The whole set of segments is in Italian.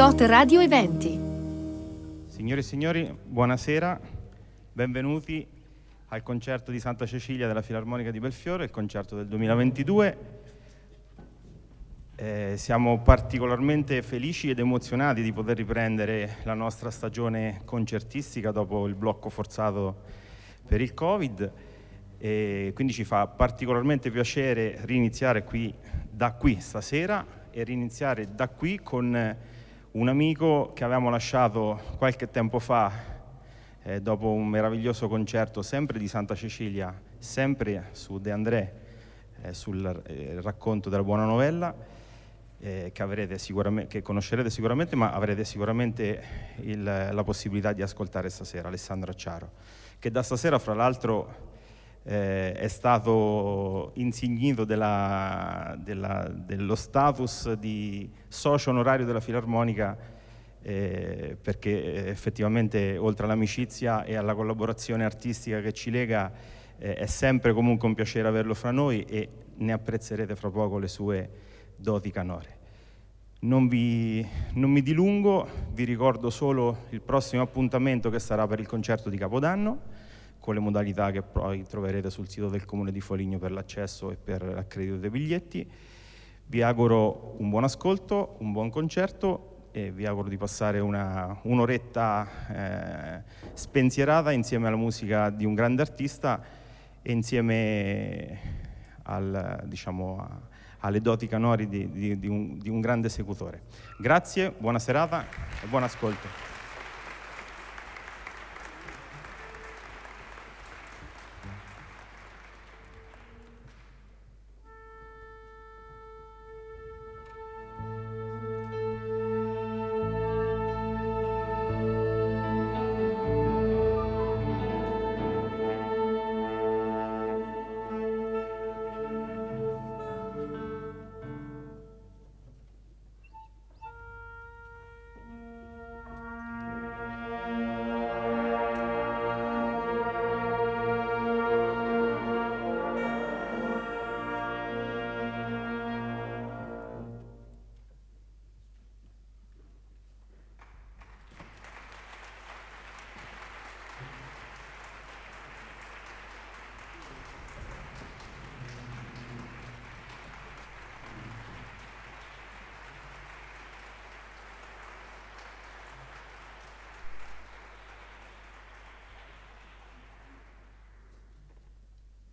Dot Radio Eventi. Signore e signori, buonasera, benvenuti al concerto di Santa Cecilia della Filarmonica di Belfiore, il concerto del 2022. Eh, siamo particolarmente felici ed emozionati di poter riprendere la nostra stagione concertistica dopo il blocco forzato per il Covid e quindi ci fa particolarmente piacere riniziare qui, da qui stasera e riniziare da qui con un amico che avevamo lasciato qualche tempo fa eh, dopo un meraviglioso concerto sempre di Santa Cecilia, sempre su De André, eh, sul eh, racconto della buona novella, eh, che, che, conoscerete sicuramente, ma avrete sicuramente il, la possibilità di ascoltare stasera, Alessandro Acciaro, che da stasera fra l'altro eh, è stato insignito della, della, dello status di socio onorario della Filarmonica eh, perché effettivamente oltre all'amicizia e alla collaborazione artistica che ci lega eh, è sempre comunque un piacere averlo fra noi e ne apprezzerete fra poco le sue doti canore. Non, vi, non mi dilungo, vi ricordo solo il prossimo appuntamento che sarà per il concerto di Capodanno con le modalità che poi troverete sul sito del Comune di Foligno per l'accesso e per l'accredito dei biglietti. Vi auguro un buon ascolto, un buon concerto e vi auguro di passare una, un'oretta eh, spensierata insieme alla musica di un grande artista e insieme al, diciamo, a, alle doti canori di, di, di, un, di un grande esecutore. Grazie, buona serata e buon ascolto.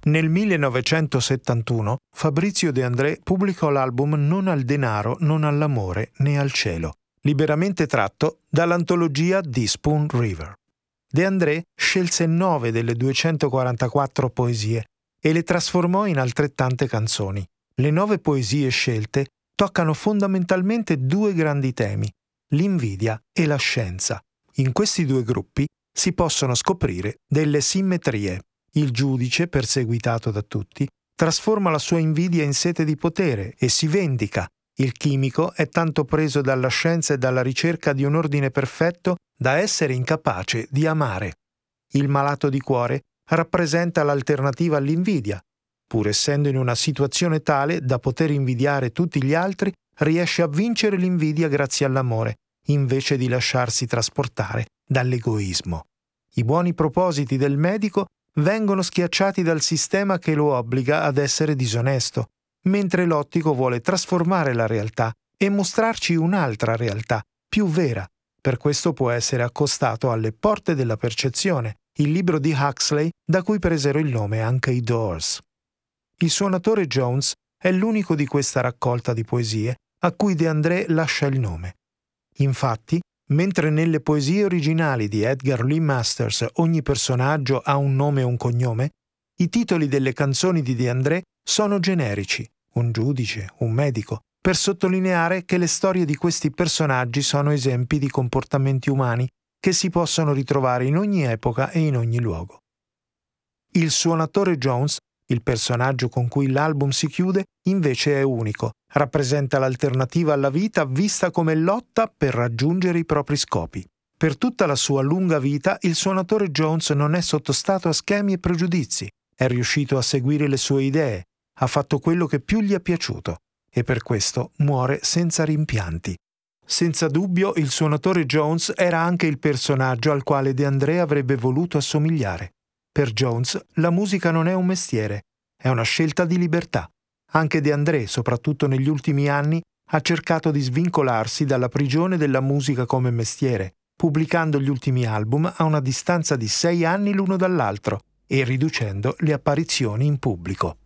Nel 1971 Fabrizio De André pubblicò l'album Non al denaro, non all'amore, né al cielo, liberamente tratto dall'antologia di Spoon River. De André scelse nove delle 244 poesie e le trasformò in altrettante canzoni. Le nove poesie scelte toccano fondamentalmente due grandi temi, l'invidia e la scienza. In questi due gruppi si possono scoprire delle simmetrie. Il giudice, perseguitato da tutti, trasforma la sua invidia in sete di potere e si vendica. Il chimico è tanto preso dalla scienza e dalla ricerca di un ordine perfetto da essere incapace di amare. Il malato di cuore rappresenta l'alternativa all'invidia. Pur essendo in una situazione tale da poter invidiare tutti gli altri, riesce a vincere l'invidia grazie all'amore, invece di lasciarsi trasportare dall'egoismo. I buoni propositi del medico vengono schiacciati dal sistema che lo obbliga ad essere disonesto, mentre l'ottico vuole trasformare la realtà e mostrarci un'altra realtà, più vera. Per questo può essere accostato alle porte della percezione, il libro di Huxley da cui presero il nome anche i Doors. Il suonatore Jones è l'unico di questa raccolta di poesie a cui De André lascia il nome. Infatti, Mentre nelle poesie originali di Edgar Lee Masters ogni personaggio ha un nome e un cognome, i titoli delle canzoni di De André sono generici, un giudice, un medico, per sottolineare che le storie di questi personaggi sono esempi di comportamenti umani che si possono ritrovare in ogni epoca e in ogni luogo. Il suonatore Jones il personaggio con cui l'album si chiude invece è unico, rappresenta l'alternativa alla vita vista come lotta per raggiungere i propri scopi. Per tutta la sua lunga vita il suonatore Jones non è sottostato a schemi e pregiudizi, è riuscito a seguire le sue idee, ha fatto quello che più gli è piaciuto e per questo muore senza rimpianti. Senza dubbio il suonatore Jones era anche il personaggio al quale De André avrebbe voluto assomigliare. Per Jones la musica non è un mestiere, è una scelta di libertà. Anche De André, soprattutto negli ultimi anni, ha cercato di svincolarsi dalla prigione della musica come mestiere, pubblicando gli ultimi album a una distanza di sei anni l'uno dall'altro e riducendo le apparizioni in pubblico.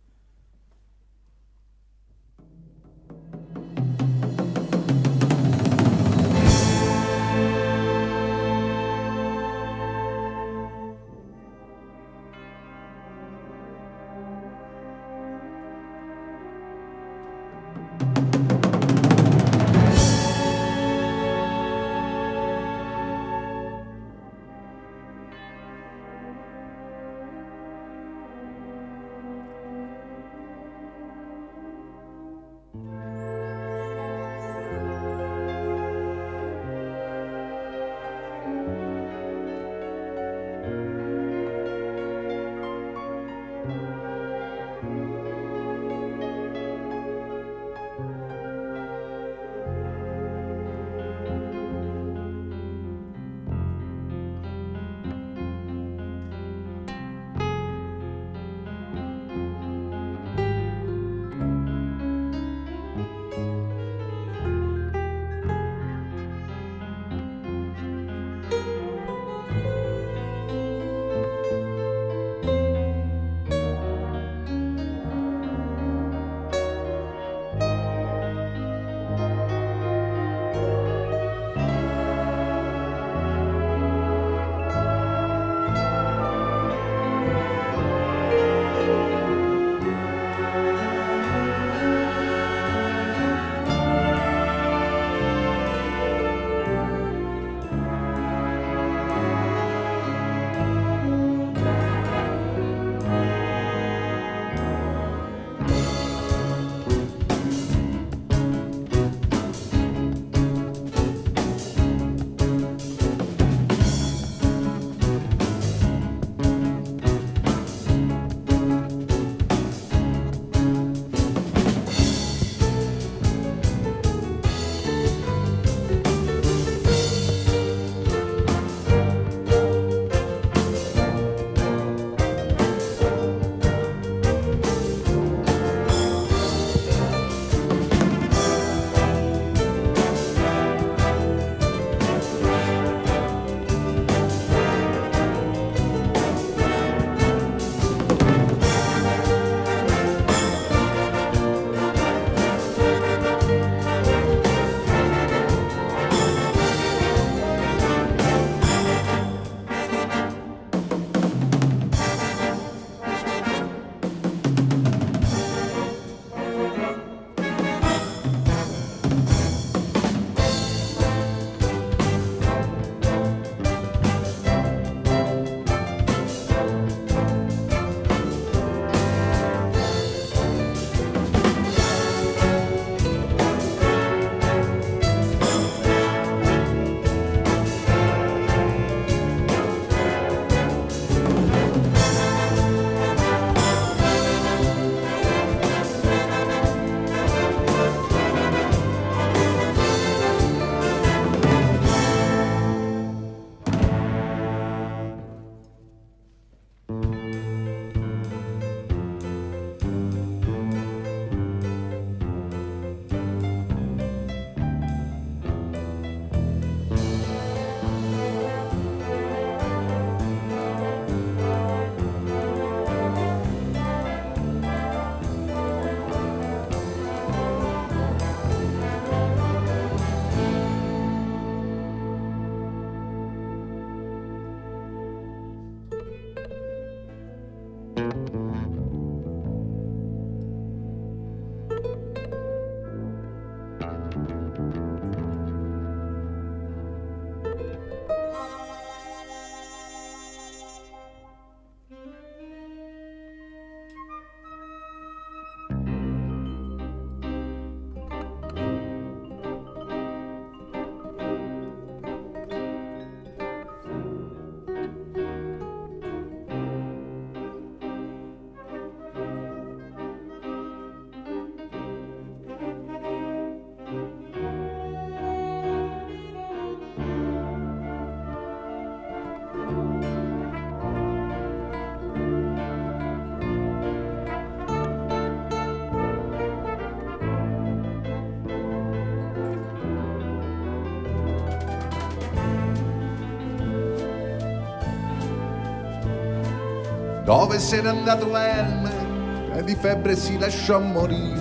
Dove se n'è andato Elmer e di febbre si lasciò morire?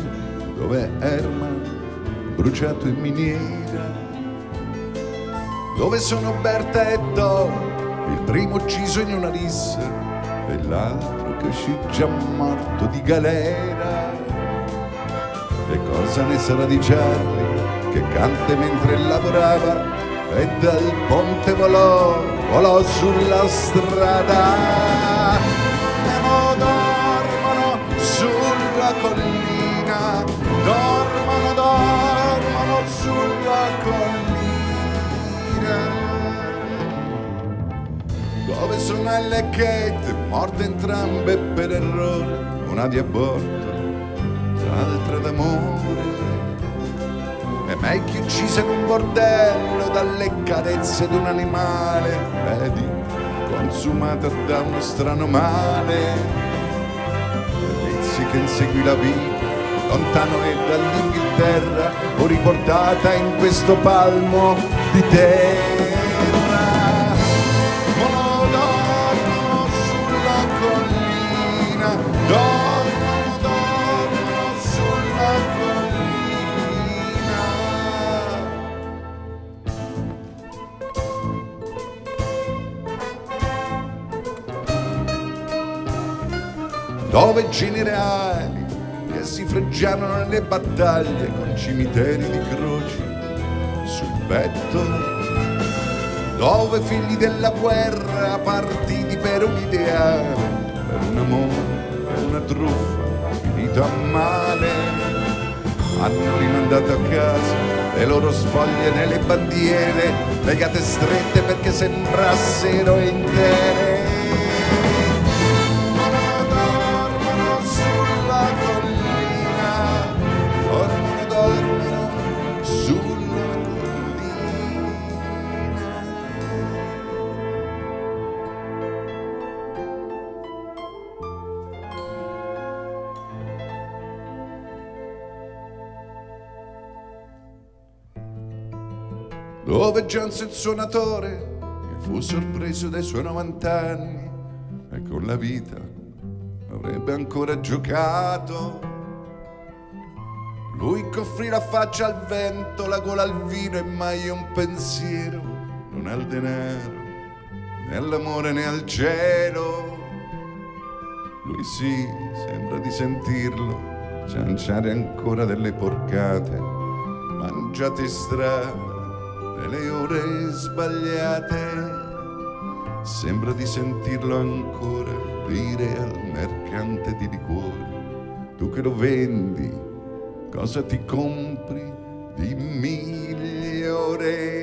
Dove Herman bruciato in miniera? Dove sono Berta e Tom, il primo ucciso in una rissa e l'altro che uscì già morto di galera? E cosa ne sarà di Charlie che canta mentre lavorava e dal ponte volò, volò sulla strada? Collina, dormono, dormono sulla collina. Dove sono Ella e Kate, morte entrambe per errore, una di aborto, l'altra d'amore. E Maggie uccisa in un bordello dalle carezze d'un animale, vedi, consumata da uno strano male. Lizzie che inseguì la vita, lontano e dall'Inghilterra, o riportata in questo palmo di terra. Dove generali che si freggiano nelle battaglie con cimiteri di croci sul petto dove figli della guerra partiti per un ideale, per un amore, per una truffa, finito a male, hanno rimandato a casa le loro sfoglie nelle bandiere, legate strette perché sembrassero intere. Dove giunse il suonatore fu sorpreso dai suoi 90 anni e con la vita avrebbe ancora giocato. Lui che offrì la faccia al vento, la gola al vino e mai un pensiero, non al denaro, né all'amore né al cielo. Lui sì, sembra di sentirlo, cianciare ancora delle porcate, mangiate in strada nelle ore sbagliate. Sembra di sentirlo ancora dire al mercante di liquori, tu che lo vendi, cosa ti compri di migliore?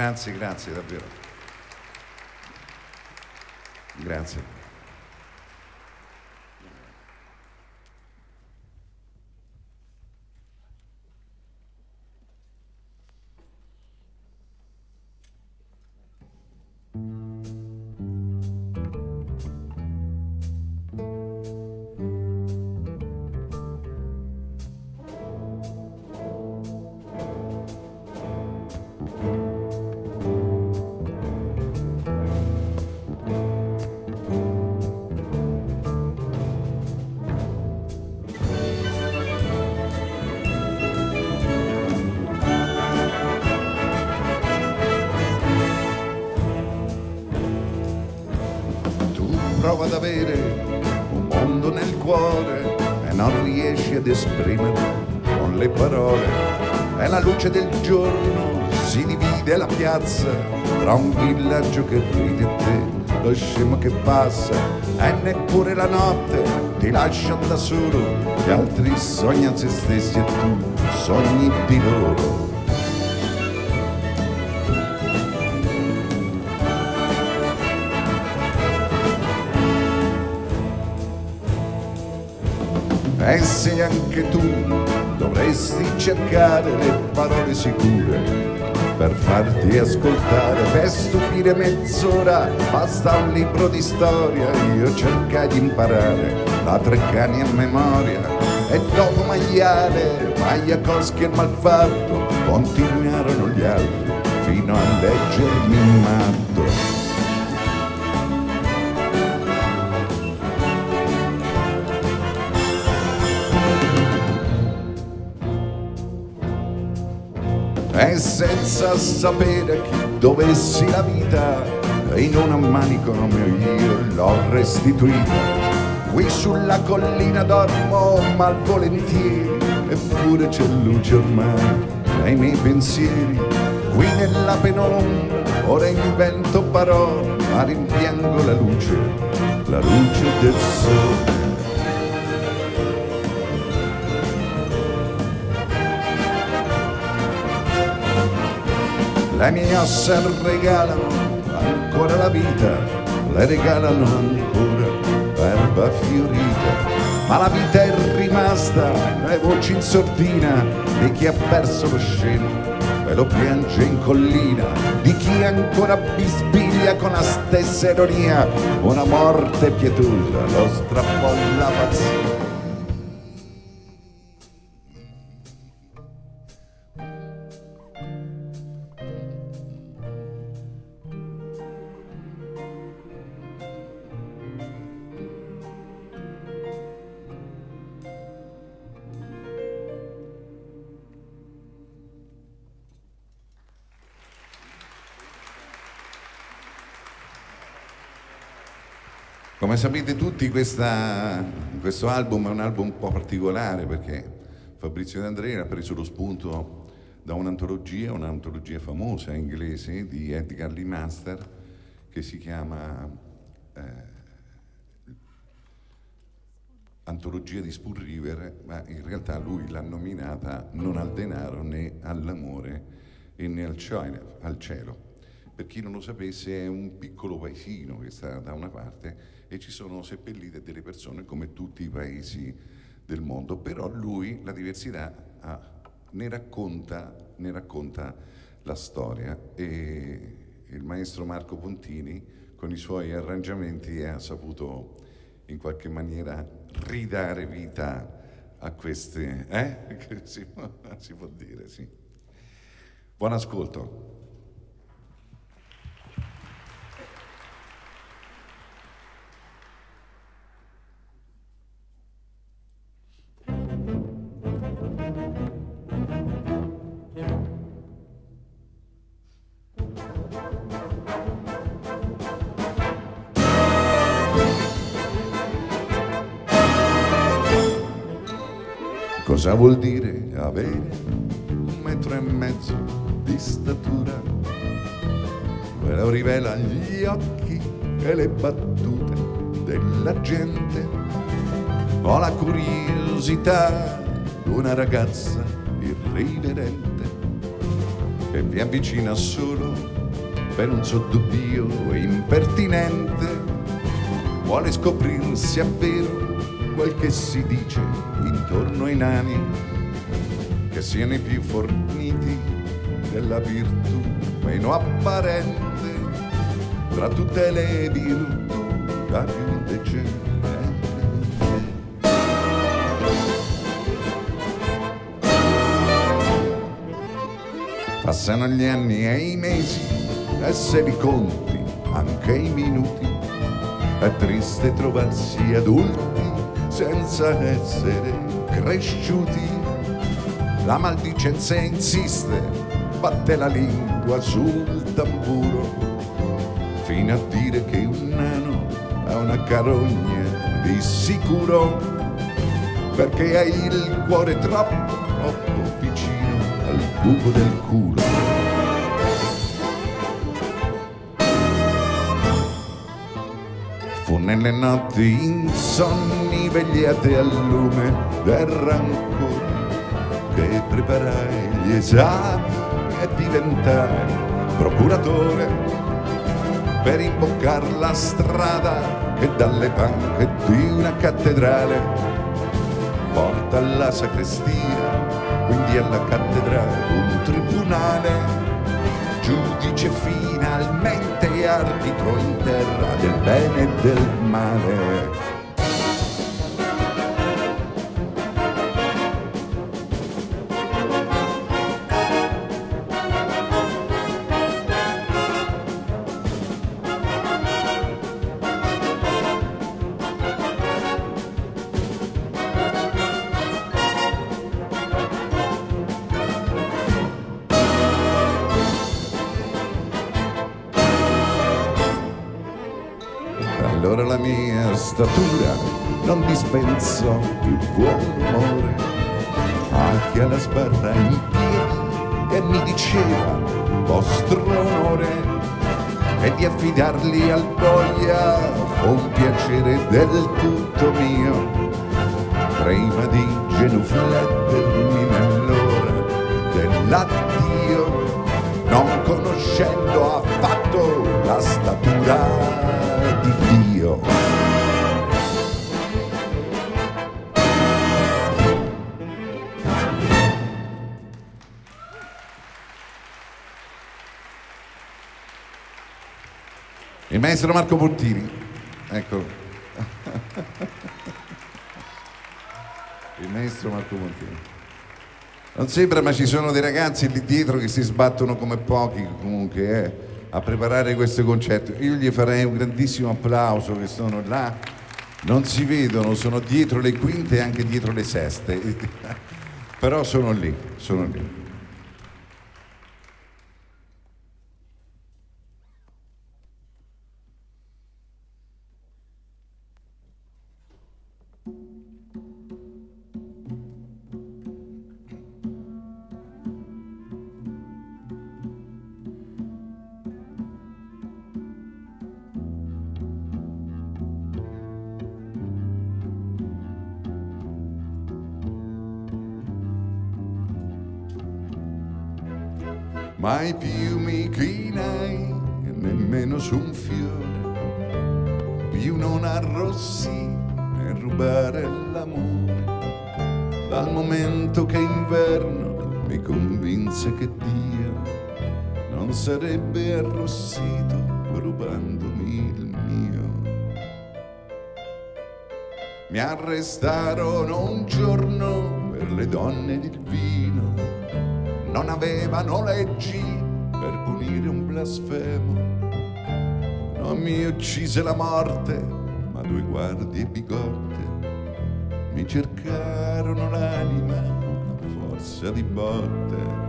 Grazie, grazie davvero. Grazie. Prova ad avere un mondo nel cuore e non riesci ad esprimerlo con le parole. E la luce del giorno si divide la piazza tra un villaggio che ride e te, lo scemo che passa e neppure la notte ti lascia da solo. Gli altri sognano se stessi e tu sogni di loro. Anche tu dovresti cercare le parole sicure per farti ascoltare, per stupire mezz'ora, basta un libro di storia, io cercai di imparare la Treccani a memoria e dopo Magliale, Magliacoschi e Malfatto, continuarono gli altri fino a leggermi matto. e senza sapere chi dovessi la vita in un manicomio io l'ho restituita. Qui sulla collina dormo malvolentieri eppure c'è luce ormai nei miei pensieri. Qui nella penombra ora invento parole ma rimpiango la luce la luce del sole Le mie ossa regalano ancora la vita, le regalano ancora erba fiorita. Ma la vita è rimasta, le voci in sordina di chi ha perso lo scemo e lo piange in collina, di chi ancora bisbiglia con la stessa ironia una morte pietosa, lo strappò la pazzia. Come sapete tutti questa, questo album è un album un po' particolare perché Fabrizio D'Andrea ha preso lo spunto da un'antologia, un'antologia famosa inglese di Edgar Lee Master che si chiama eh, Antologia di Spoon River, ma in realtà lui l'ha nominata non al denaro né all'amore e né al cielo. Al cielo. Per chi non lo sapesse è un piccolo paesino che sta da una parte e ci sono seppellite delle persone come tutti i paesi del mondo, però lui la diversità ah, ne, racconta, ne racconta la storia e il maestro Marco Pontini con i suoi arrangiamenti ha saputo in qualche maniera ridare vita a queste, eh? si, può, si può dire, sì. Buon ascolto. Cosa vuol dire avere un metro e mezzo di statura? Ve lo rivela gli occhi e le battute della gente. Ho la curiosità di una ragazza irriverente che vi avvicina solo per un sottobbio impertinente. Vuole scoprirsi a vero quel che si dice intorno ai nani, che siano i più forniti della virtù meno apparente, tra tutte le virtù la più decente. Passano gli anni e i mesi e se li conti anche i minuti. È triste trovarsi adulti senza essere cresciuti. La maldicenza insiste, batte la lingua sul tamburo, fino a dire che un nano ha una carogna di sicuro, perché hai il cuore troppo, troppo vicino al buco del culo. Nelle notti insonni vegliate al lume del rancore che preparai gli esami e diventai procuratore per imboccar la strada che dalle panche di una cattedrale porta alla sacrestia, quindi alla cattedrale, un tribunale, giudice finalmente arbitro in terra del bene e del male. Sbarra in piedi e mi diceva vostro onore e di affidarli al boia fu un piacere del tutto mio prima di genuflettermi nell'ora dell'addio non conoscendo affatto la statura di Dio. Maestro Marco Portini. Ecco. Il maestro Marco Portini. Non sembra, ma ci sono dei ragazzi lì dietro che si sbattono come pochi comunque eh, a preparare questo concerto. Io gli farei un grandissimo applauso che sono là. Non si vedono, sono dietro le quinte e anche dietro le seste. Però sono lì, sono lì. Mai più mi chinai nemmeno su un fiore, più non arrossi e rubare l'amore, dal momento che inverno mi convinse che Dio non sarebbe arrossito rubandomi il mio. Mi arrestarono un giorno per le donne del vino non avevano leggi per punire un blasfemo. Non mi uccise la morte, ma due guardie bigotte mi cercarono l'anima a forza di botte.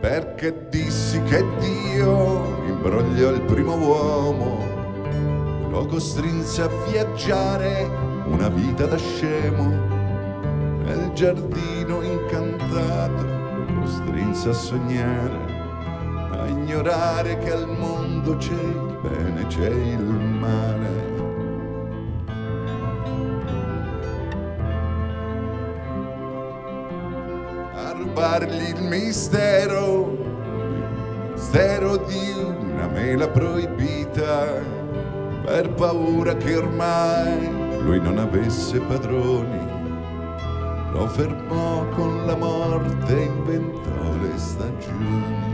Perché dissi che Dio imbrogliò il primo uomo, lo costrinse a viaggiare una vita da scemo giardino incantato lo costrinse a sognare, a ignorare che al mondo c'è il bene, c'è il male. A rubargli il mistero, mistero di una mela proibita, per paura che ormai lui non avesse padroni lo fermò con la morte, inventò le stagioni.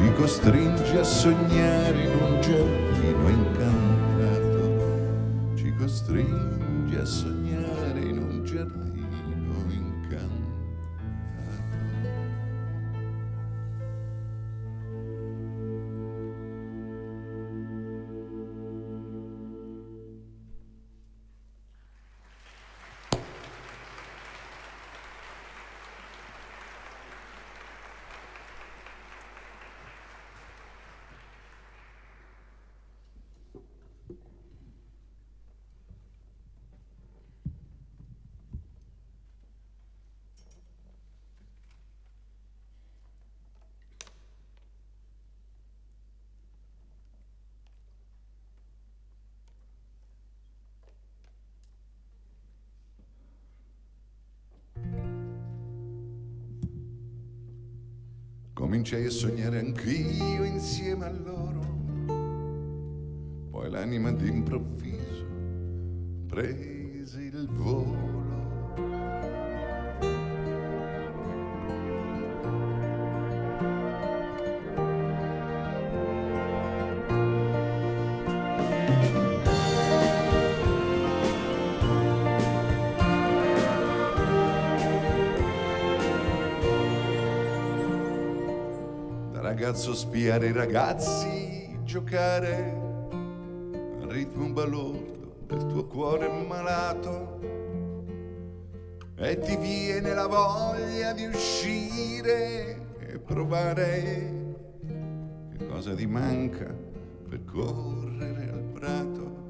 Ci costringe a sognare in un giardino incantato costringe a sognare in un giardino incantato. Cominciai a sognare anch'io insieme a loro. Poi l'anima d'improvviso prese il volo. Ragazzo spiare i ragazzi giocare al ritmo balordo del tuo cuore malato. E ti viene la voglia di uscire e provare che cosa ti manca per correre al prato.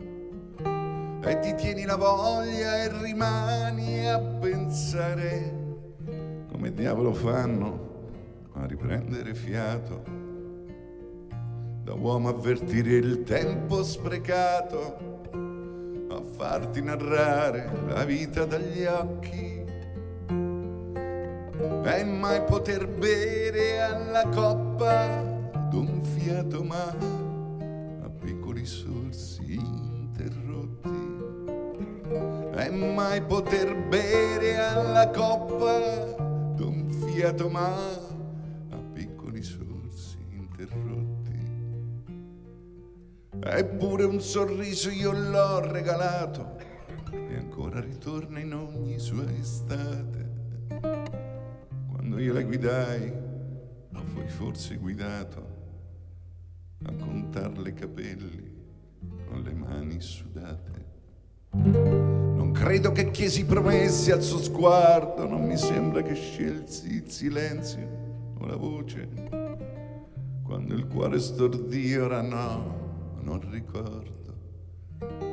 E ti tieni la voglia e rimani a pensare come diavolo fanno a riprendere fiato, da uomo avvertire il tempo sprecato, a farti narrare la vita dagli occhi. E mai poter bere alla coppa d'un fiato ma a piccoli sorsi interrotti. E mai poter bere alla coppa d'un fiato ma Eppure un sorriso io l'ho regalato e ancora ritorna in ogni sua estate. Quando io la guidai, o fui forse guidato a contarle capelli con le mani sudate. Non credo che chiesi promesse al suo sguardo, non mi sembra che scelsi il silenzio o la voce. Quando il cuore stordì, ora no non ricordo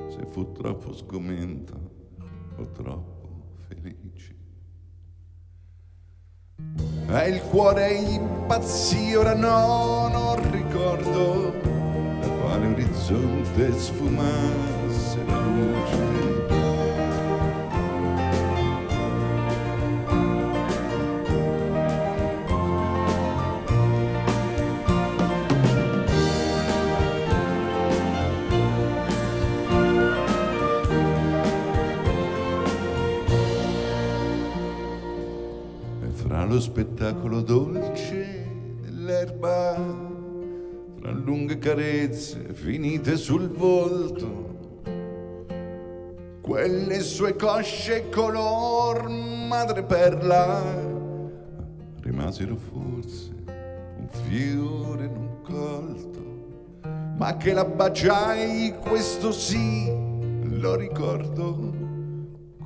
se fu troppo sgomento o troppo felice. E il cuore impazzì, ora no, non ricordo da quale orizzonte sfumasse lo spettacolo dolce dell'erba, tra lunghe carezze finite sul volto, quelle sue cosce color madreperla rimasero forse un fiore non colto, ma che la baciai, questo sì, lo ricordo,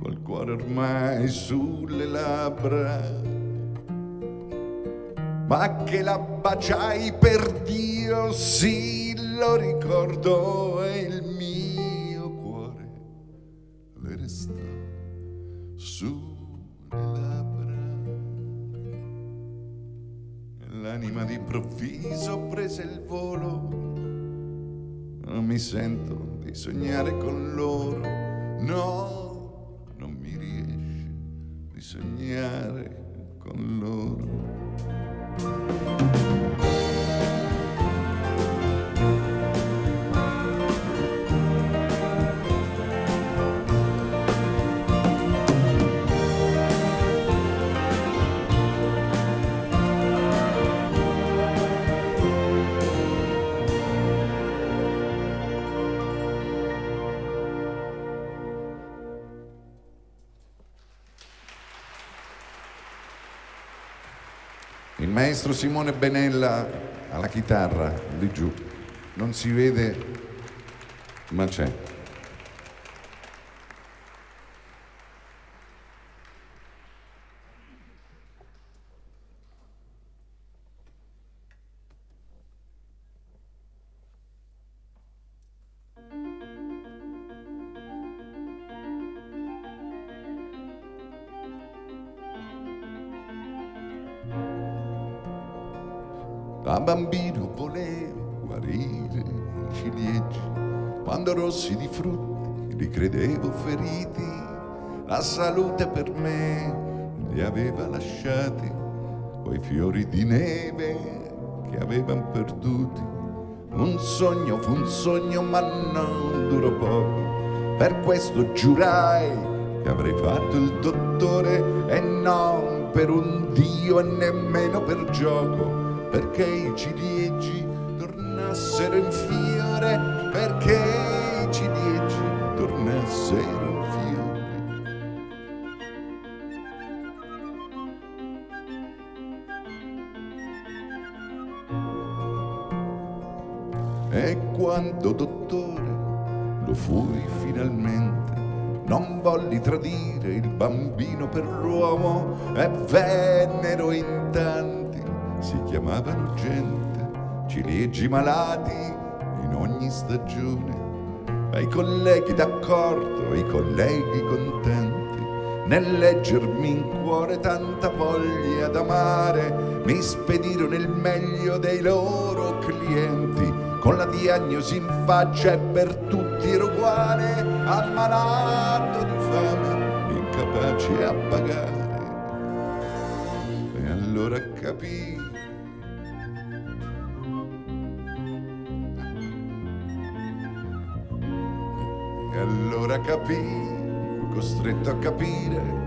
col cuore ormai sulle labbra ma che la baciai per Dio, sì, lo ricordo, e il mio cuore le restò sulle labbra. E l'anima d'improvviso prese il volo, non mi sento di sognare con loro, no, non mi riesce di sognare con loro. Il maestro Simone Benella alla chitarra, lì giù. Non si vede, ma c'è. Salute per me li aveva lasciati quei fiori di neve che avevano perduti. Un sogno fu un sogno, ma non durò poco. Per questo giurai che avrei fatto il dottore e non per un dio e nemmeno per gioco, perché i ciliegi tornassero in fiore, perché quando dottore lo fui finalmente, non volli tradire il bambino per l'uomo e vennero in tanti, si chiamavano gente, ciliegi malati in ogni stagione, ai colleghi d'accordo, ai colleghi contenti, nel leggermi in cuore tanta voglia d'amare, mi spedirono il meglio dei loro clienti con la diagnosi in faccia e per tutti ero uguale al malato di fame, incapace a pagare. E allora capii E allora capii, costretto a capire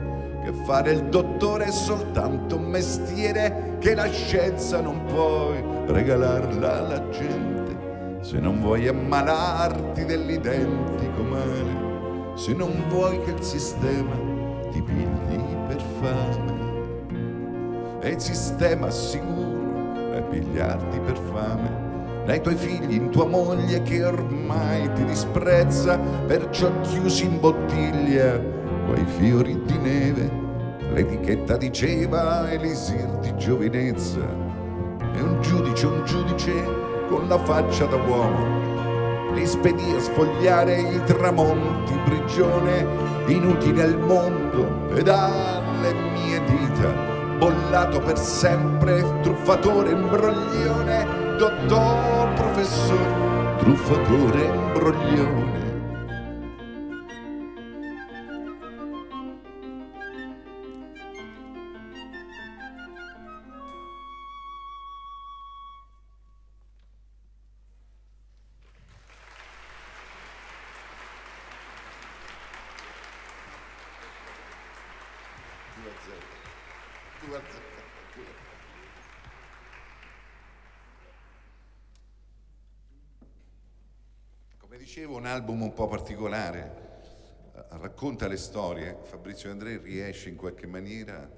che fare il dottore è soltanto un mestiere che la scienza non puoi regalarla alla gente se non vuoi ammalarti dell'identico male, se non vuoi che il sistema ti pigli per fame. E il sistema sicuro è pigliarti per fame dai tuoi figli, in tua moglie che ormai ti disprezza, perciò chiusi in bottiglia quei fiori di neve. L'etichetta diceva elisir di giovinezza e un giudice, un giudice con la faccia da uomo. Li spedì a sfogliare i tramonti, prigione, inutile al mondo ed alle mie dita. Bollato per sempre, truffatore, imbroglione, dottor, professore, truffatore, imbroglione. Dicevo, un album un po' particolare, eh, racconta le storie, Fabrizio André riesce in qualche maniera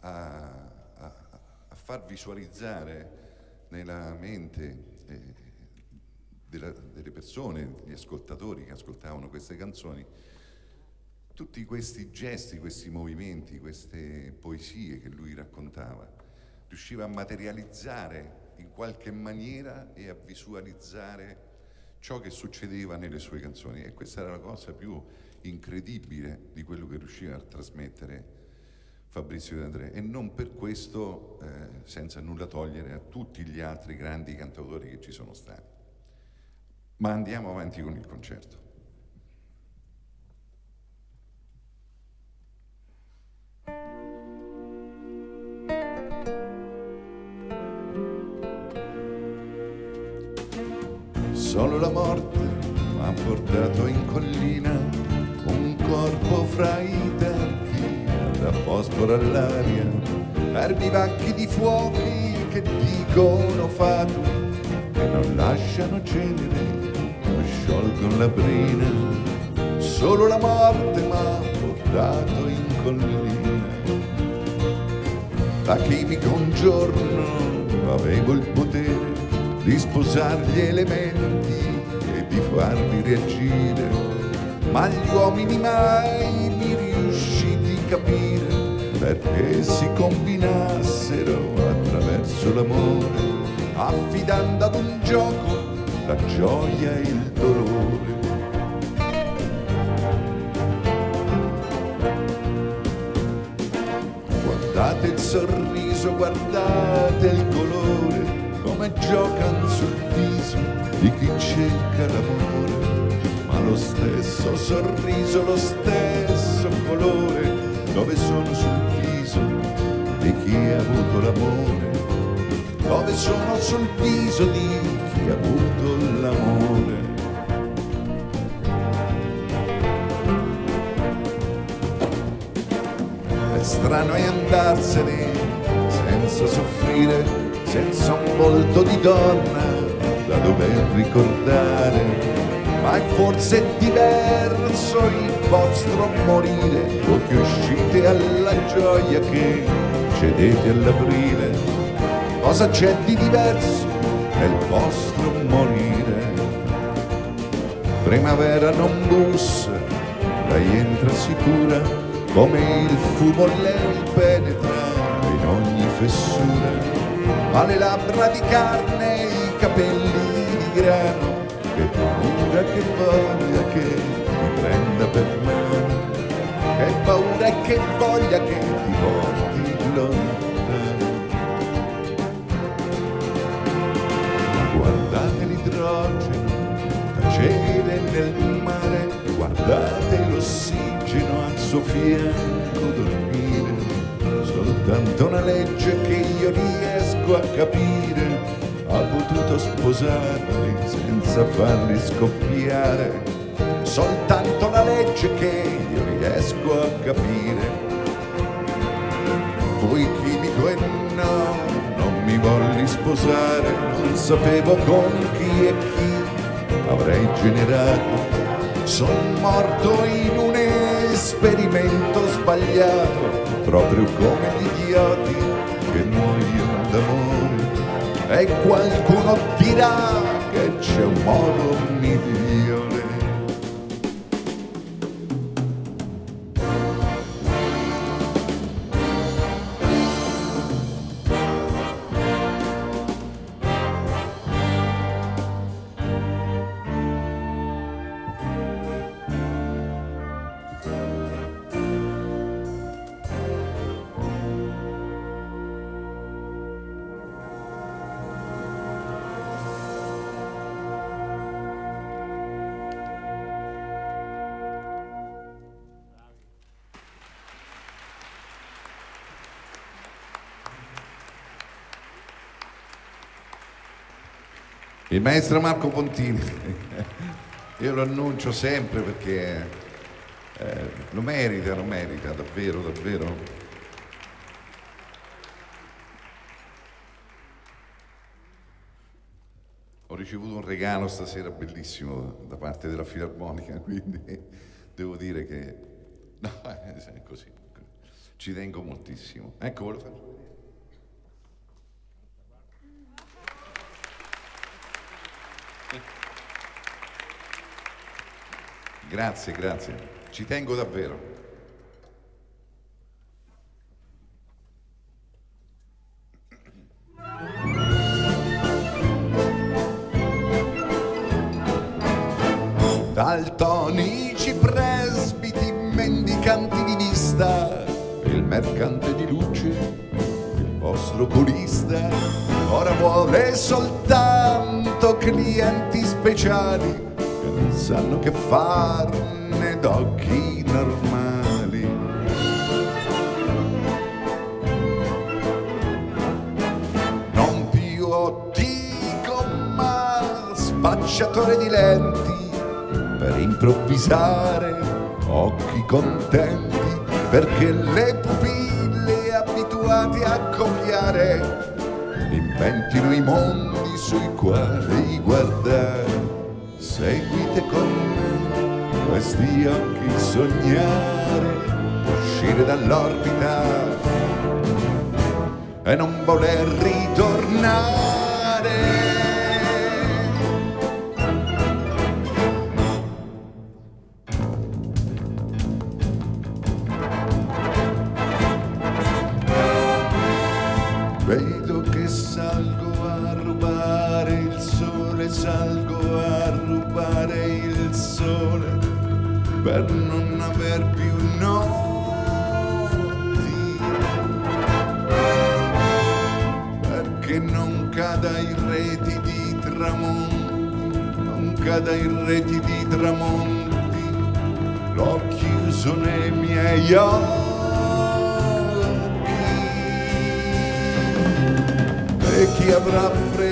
a, a, a far visualizzare nella mente eh, della, delle persone, gli ascoltatori che ascoltavano queste canzoni, tutti questi gesti, questi movimenti, queste poesie che lui raccontava, riusciva a materializzare in qualche maniera e a visualizzare ciò che succedeva nelle sue canzoni e questa era la cosa più incredibile di quello che riusciva a trasmettere Fabrizio De André e non per questo eh, senza nulla togliere a tutti gli altri grandi cantautori che ci sono stati. Ma andiamo avanti con il concerto. Solo la morte mi ha portato in collina, un corpo fra i tempi, da fosforo all'aria, per vivacchi di fuochi che dicono fatu, che non lasciano cenere, non sciolgono la brina. Solo la morte mi ha portato in collina. Da chimico un giorno avevo il potere di sposare gli elementi e di farli reagire, ma gli uomini mai mi riusciti a capire perché si combinassero attraverso l'amore, affidando ad un gioco la gioia e il dolore. Guardate il sorriso, guardate il come giocano sul viso di chi cerca l'amore, ma lo stesso sorriso, lo stesso colore, dove sono sul viso di chi ha avuto l'amore, dove sono sul viso di chi ha avuto l'amore. È strano è andarsene senza soffrire, senza un volto di donna da dover ricordare, ma è forse diverso il vostro morire, voi che uscite alla gioia che cedete all'aprile. Cosa c'è di diverso nel vostro morire? Primavera non bussa, lei entra sicura, come il fumo lei penetra in ogni fessura. Ha le labbra di carne, i capelli di grano, che paura che voglia che ti prenda per mano, che paura e che voglia che ti porti lontano. Guardate l'idrogeno tacere nel mare, guardate l'ossigeno al suo fianco dormire, soltanto una legge che io riesco a capire ha potuto sposarli senza farli scoppiare. Soltanto la legge che io riesco a capire. Fui chimico e no, non mi volli sposare, non sapevo con chi e chi avrei generato. Sono morto in un esperimento sbagliato, proprio come gli idioti che muoiono d'amore e qualcuno dirà che c'è un modo migliore. Il maestro Marco Pontini, io lo annuncio sempre perché eh, lo merita, lo merita, davvero, davvero. Ho ricevuto un regalo stasera bellissimo da parte della Filarmonica, quindi devo dire che no, è così. Ci tengo moltissimo. Ecco, ve lo Grazie, grazie. Ci tengo davvero. Daltonici presbiti, mendicanti di vista, il mercante di luce, vostro oculista, ora vuole soltanto clienti speciali che non sanno che farne d'occhi normali. Non più ottico ma spacciatore di lenti per improvvisare occhi contenti perché le abituate a copiare inventino i mondi sui quali guardare seguite con me questi occhi sognare, uscire dall'orbita e non voler ritornare. in reti di tramonti, l'ho chiuso nei miei occhi. E chi avrà freddo?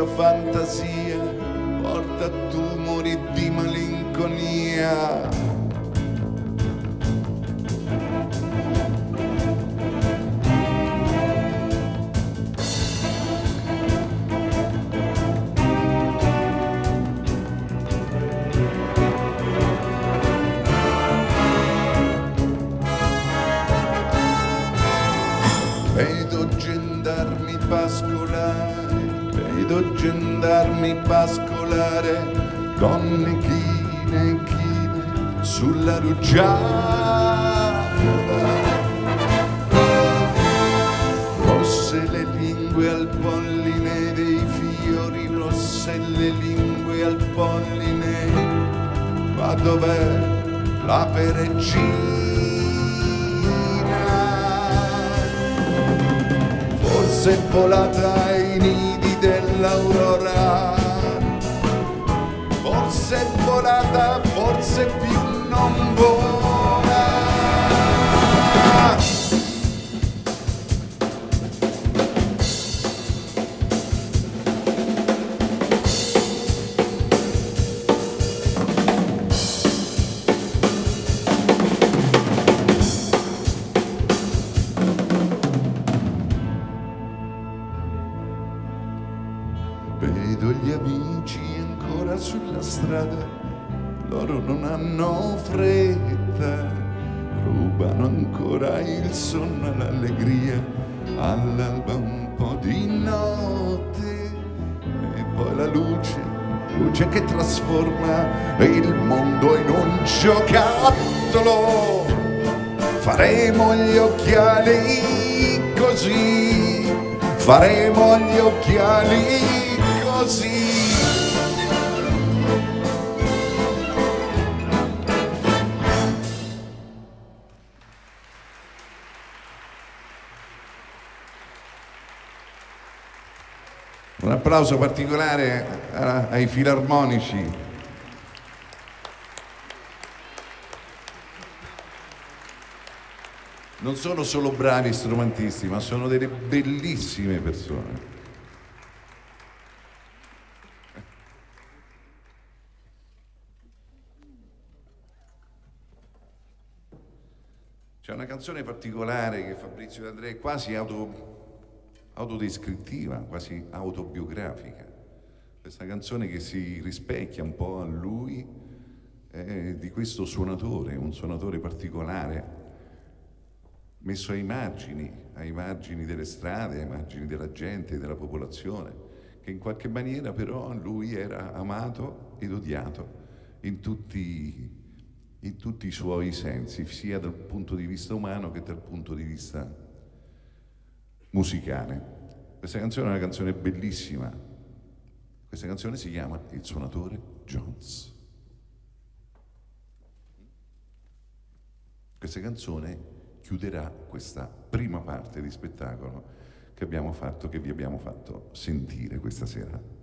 Senza fantasia, sulla rugiada. Rosse le lingue al polline dei fiori, rosse le lingue al polline, ma dov'è la pereccina? forse è volata ai nidi dell'aurora, forse è volata, forse più non vola. Trasforma il mondo in un giocattolo. Faremo gli occhiali così, faremo gli occhiali così. Un applauso particolare ai filarmonici. Non sono solo bravi strumentisti, ma sono delle bellissime persone. C'è una canzone particolare che Fabrizio D'Andrea è quasi auto, autodescrittiva, quasi autobiografica. Questa canzone che si rispecchia un po' a lui, eh, di questo suonatore, un suonatore particolare, messo ai margini, ai margini delle strade, ai margini della gente, della popolazione, che in qualche maniera però lui era amato ed odiato in tutti, in tutti i suoi sensi, sia dal punto di vista umano che dal punto di vista musicale. Questa canzone è una canzone bellissima. Questa canzone si chiama Il suonatore Jones. Questa canzone chiuderà questa prima parte di spettacolo che abbiamo fatto, che vi abbiamo fatto sentire questa sera.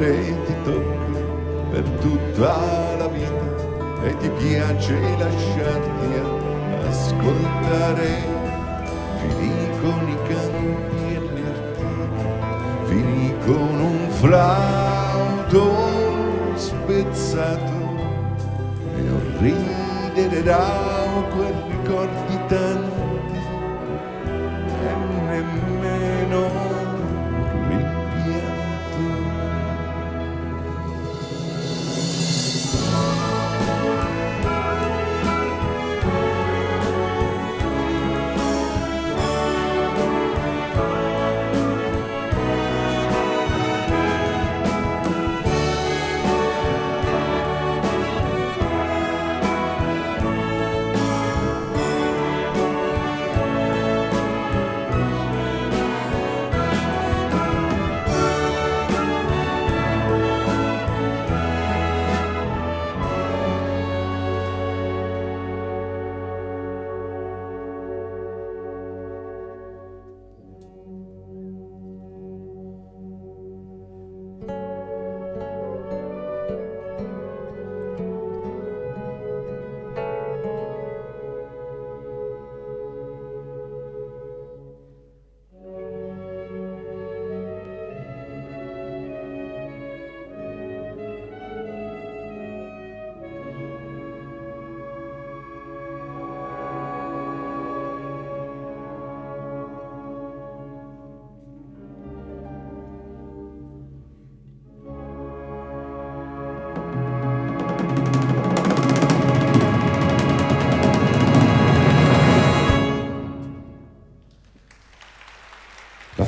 E ti tocca per tutta la vita e ti piace lasciarti ascoltare. Fini con i canti e le artiglie fini con un flauto spezzato e un ridere rauco e ricordi tanti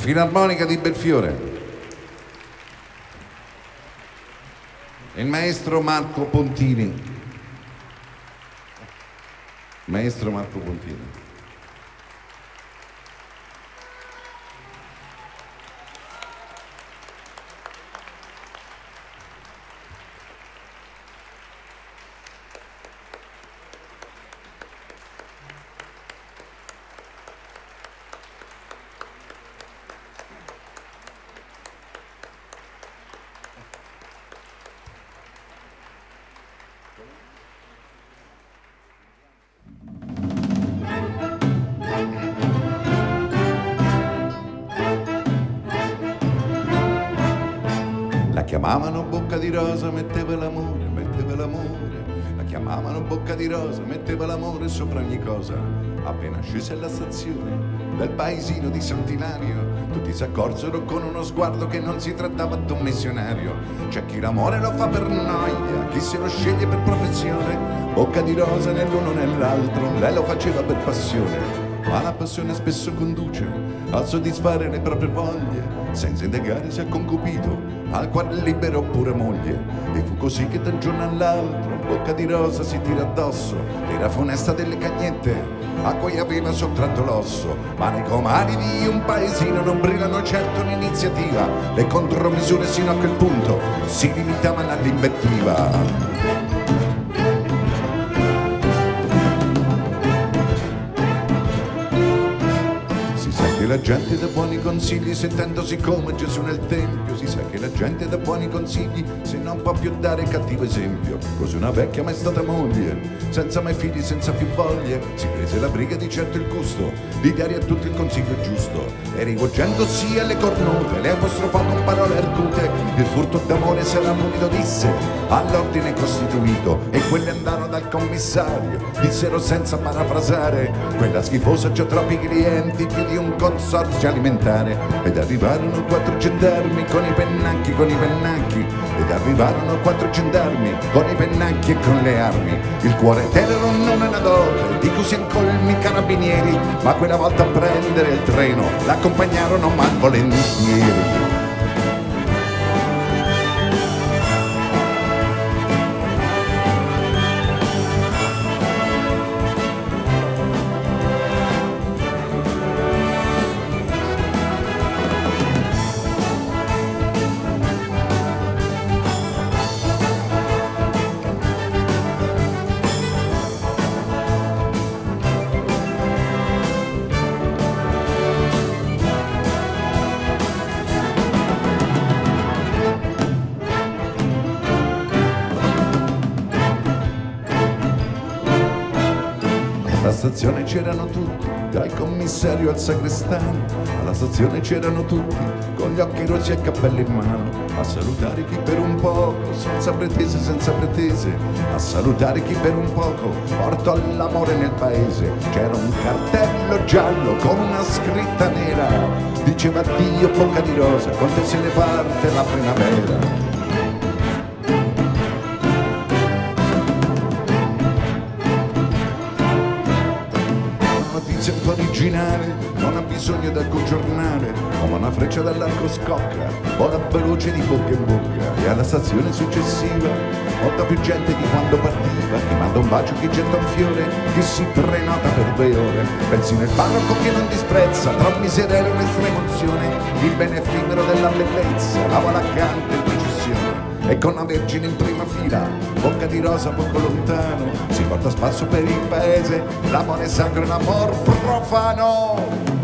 Filarmonica di Belfiore. Il maestro Marco Pontini. Maestro Marco Pontini. bocca di rosa, metteva l'amore, metteva l'amore. La chiamavano bocca di rosa, metteva l'amore sopra ogni cosa. Appena scese alla stazione del paesino di Santinario, tutti si accorsero con uno sguardo che non si trattava di un missionario. C'è chi l'amore lo fa per noia, chi se lo sceglie per professione. Bocca di rosa nell'uno nell'altro, lei lo faceva per passione. Ma la passione spesso conduce a soddisfare le proprie voglie senza indagare se ha concupito al cuore libero oppure moglie. E fu così che da un giorno all'altro, bocca di rosa si tira addosso, era funesta delle cagnette a cui aveva sottratto l'osso. Ma nei comari di un paesino non brillano certo l'iniziativa, le contromisure sino a quel punto si limitavano all'invettiva. La gente dà buoni consigli sentendosi come Gesù nel Tempio. Si sa che la gente dà buoni consigli se non può più dare cattivo esempio. Così una vecchia mai stata moglie, senza mai figli, senza più voglie, si prese la briga di certo il gusto di dare a tutti il consiglio giusto. E rivolgendosi alle cornute, le apostrofò con parole argute. Il furto d'amore sarà punito, disse, all'ordine costituito. E quelli andarono dal commissario, dissero senza parafrasare, quella schifosa c'ha troppi clienti, più di un consorzio alimentare ed arrivarono quattro gendarmi con i pennacchi, con i pennacchi ed arrivarono quattro gendarmi con i pennacchi e con le armi. Il cuore tenero non è una dote di cui si incolmi i carabinieri, ma quella volta a prendere il treno l'accompagnarono malvolentieri. Commissario al sacrestano, alla stazione c'erano tutti, con gli occhi rossi e il cappello in mano, a salutare chi per un poco, senza pretese, senza pretese, a salutare chi per un poco portò l'amore nel paese. C'era un cartello giallo con una scritta nera, diceva Dio bocca di rosa, te se ne parte la primavera. Originale, non ha bisogno d'alcun giornale, come una freccia dall'arco scocca, vola veloce di bocca in bocca e alla stazione successiva molta più gente di quando partiva, chi manda un bacio, chi getta un fiore, chi si prenota per due ore, pensi nel parroco che non disprezza, tra miseria e un'estrema emozione, il bene effimero della bellezza, la vola accanto in processione e con la Vergine in prima fila, bocca di rosa poco lontano, si porta spasso per il paese, l'amore e l'amor profano.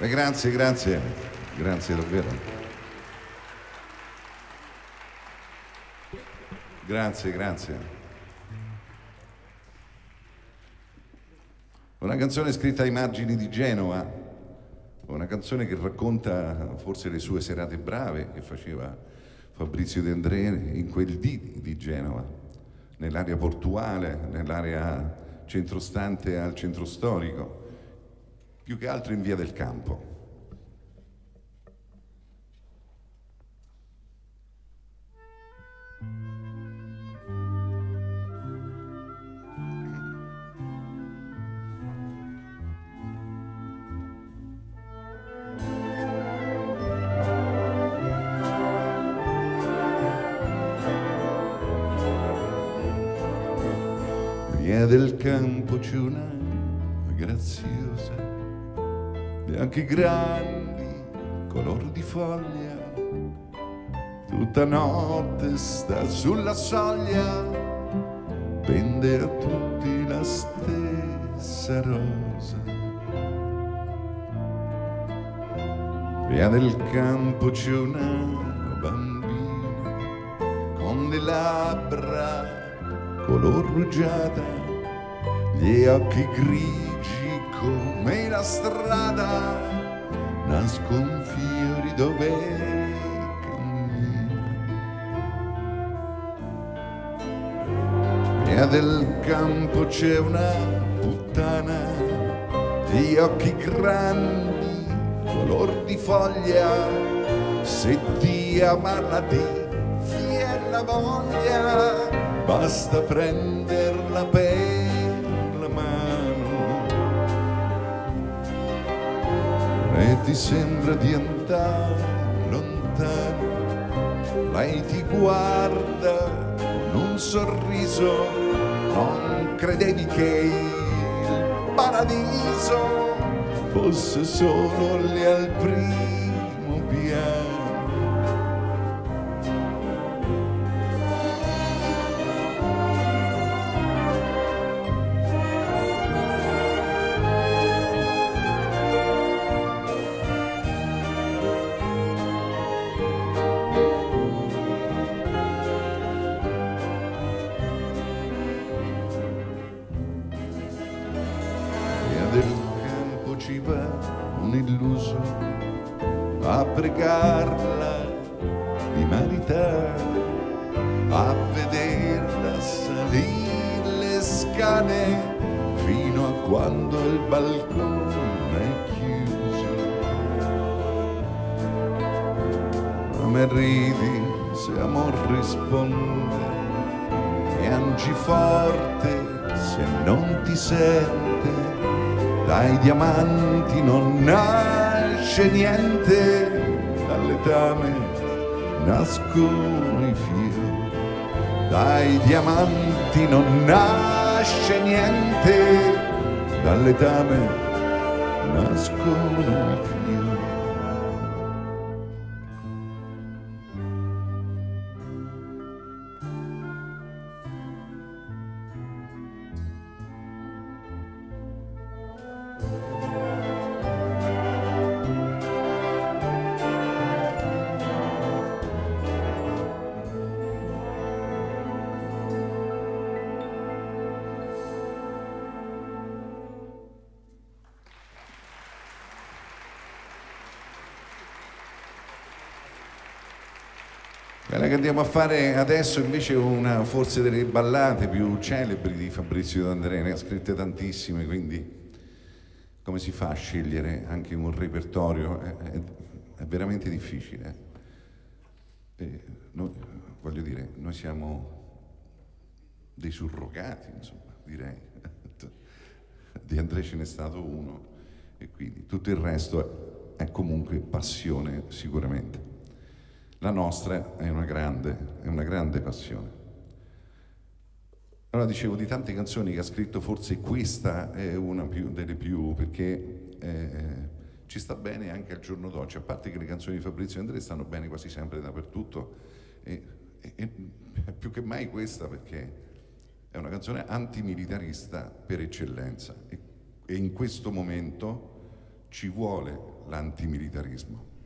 Eh, grazie, grazie, grazie davvero. Grazie, grazie. Una canzone scritta ai margini di Genova, una canzone che racconta forse le sue serate brave che faceva Fabrizio De André in quel dì di Genova, nell'area portuale, nell'area centrostante al centro storico, più che altro in via del campo. Del campo c'è una graziosa, e anche grandi, color di foglia, tutta notte sta sulla soglia, pende a tutti la stessa rosa. Via del campo c'è una bambina con le labbra color rugiada gli occhi grigi come la strada, nascon fiori dove cammina. Via del campo c'è una puttana, gli occhi grandi, color di foglia, se ti amarla ti fiella voglia, basta prendere e ti sembra di andare lontano, lei ti guarda un sorriso, non credevi che il paradiso fosse solo lì al primo pamiętamy nas kochamy. Andiamo a fare adesso invece è una forse delle ballate più celebri di Fabrizio D'Andrea, ne ha scritte tantissime, quindi come si fa a scegliere anche un repertorio? È, è, è veramente difficile. E noi, voglio dire, noi siamo dei surrogati, insomma, direi. Di Andrea ce n'è stato uno e quindi tutto il resto è comunque passione sicuramente. La nostra è una grande, è una grande passione. Allora dicevo di tante canzoni che ha scritto, forse questa è una più, delle più, perché eh, ci sta bene anche al giorno d'oggi, a parte che le canzoni di Fabrizio Andrea stanno bene quasi sempre dappertutto, e, e, e più che mai questa perché è una canzone antimilitarista per eccellenza e, e in questo momento ci vuole l'antimilitarismo.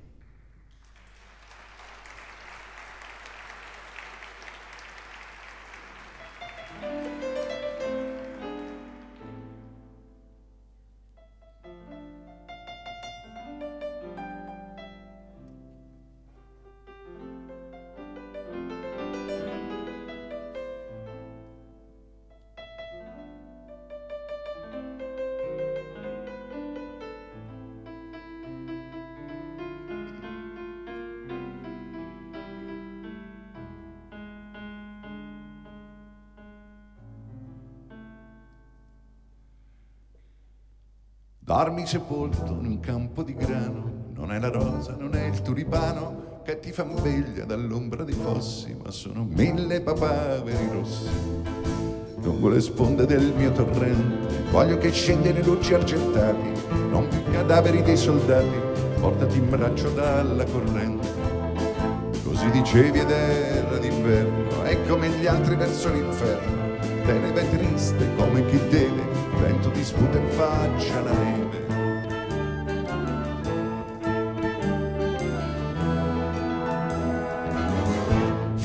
Dormi sepolto in un campo di grano, non è la rosa, non è il tulipano che ti fa veglia dall'ombra dei fossi, ma sono mille papaveri rossi. Lungo le sponde del mio torrente voglio che scendano luci argentati, non più cadaveri dei soldati, portati in braccio dalla corrente. Così dicevi ed era d'inverno, e come gli altri verso l'inferno, te ne vai triste come chi deve vento ti sputa in faccia la neve.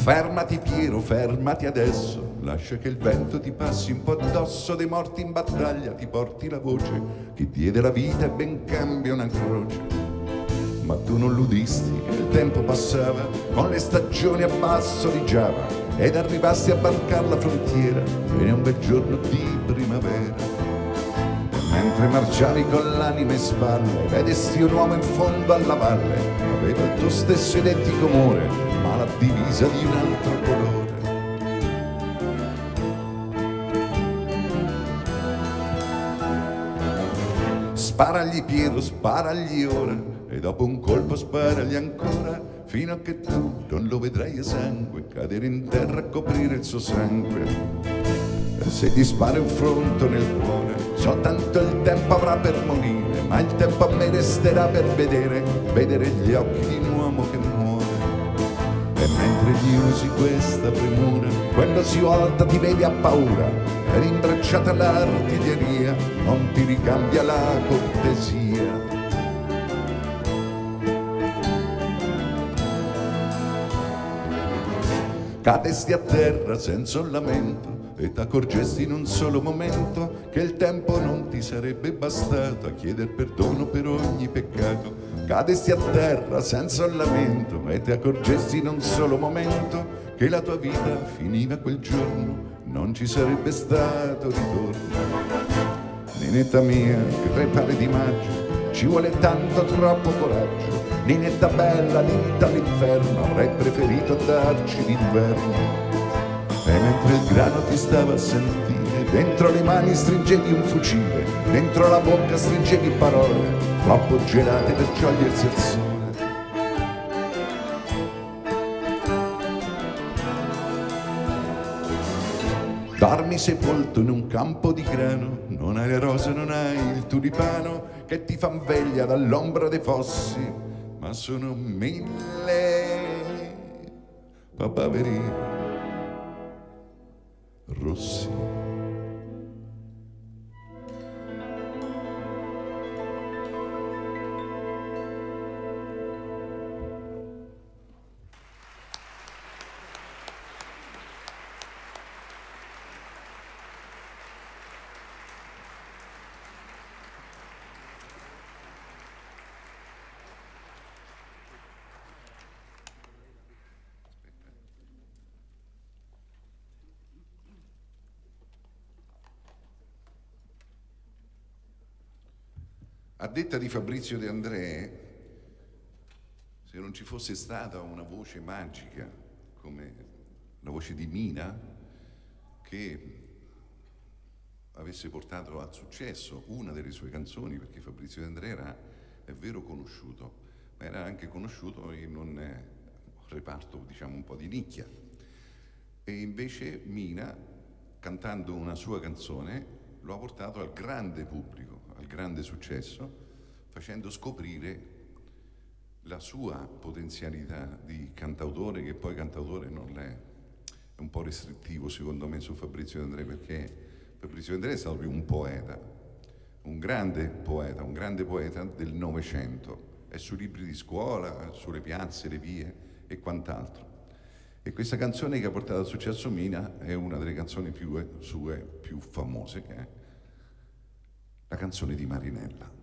Fermati Piero, fermati adesso, lascia che il vento ti passi un po' addosso. Dei morti in battaglia, ti porti la voce, chi diede la vita e ben cambia una croce. Ma tu non l'udisti, il tempo passava, con le stagioni a basso di Giava, ed arrivasti a varcare la frontiera, venne un bel giorno di primavera. Mentre marciavi con l'anima in spalle, vedesti un uomo in fondo alla valle, aveva il tuo stesso identico umore, divisa di un altro colore. Sparagli Piero, sparagli ora, e dopo un colpo sparagli ancora, fino a che tu non lo vedrai a sangue, cadere in terra a coprire il suo sangue. Se ti spara un fronto nel cuore, soltanto il tempo avrà per morire, ma il tempo a me resterà per vedere, vedere gli occhi di muore. Mentre gli usi questa premura, quando si volta ti vedi a paura, e rimbracciata l'artiglieria, non ti ricambia la cortesia. Cadesti a terra senza un lamento e t'accorgesti in un solo momento che il tempo non ti sarebbe bastato a chieder perdono per ogni peccato. Cadesti a terra senza un lamento e ti accorgesti in un solo momento che la tua vita finiva quel giorno, non ci sarebbe stato ritorno. Ninetta mia, crepare di maggio, ci vuole tanto troppo coraggio. Ninetta bella, ninetta all'inferno, avrei preferito andarci d'inverno. E mentre il grano ti stava a sentire, dentro le mani stringevi un fucile, dentro la bocca stringevi parole, troppo gelate per sciogliersi il sole. Dormi sepolto in un campo di grano, non hai le rose, non hai il tulipano che ti fan veglia dall'ombra dei fossi, ma sono mille papaveri rossi. A detta di Fabrizio De André, se non ci fosse stata una voce magica come la voce di Mina, che avesse portato al successo una delle sue canzoni, perché Fabrizio De André era, è vero, conosciuto, ma era anche conosciuto in un reparto, diciamo, un po' di nicchia. E invece Mina, cantando una sua canzone, lo ha portato al grande pubblico grande successo, facendo scoprire la sua potenzialità di cantautore, che poi cantautore non è, è un po' restrittivo secondo me su Fabrizio D'Andrea, perché Fabrizio D'Andrea è stato più un poeta, un grande poeta, un grande poeta del Novecento, è sui libri di scuola, sulle piazze, le vie e quant'altro. E questa canzone che ha portato al successo Mina è una delle canzoni più, sue più famose, che è la canzone di Marinella.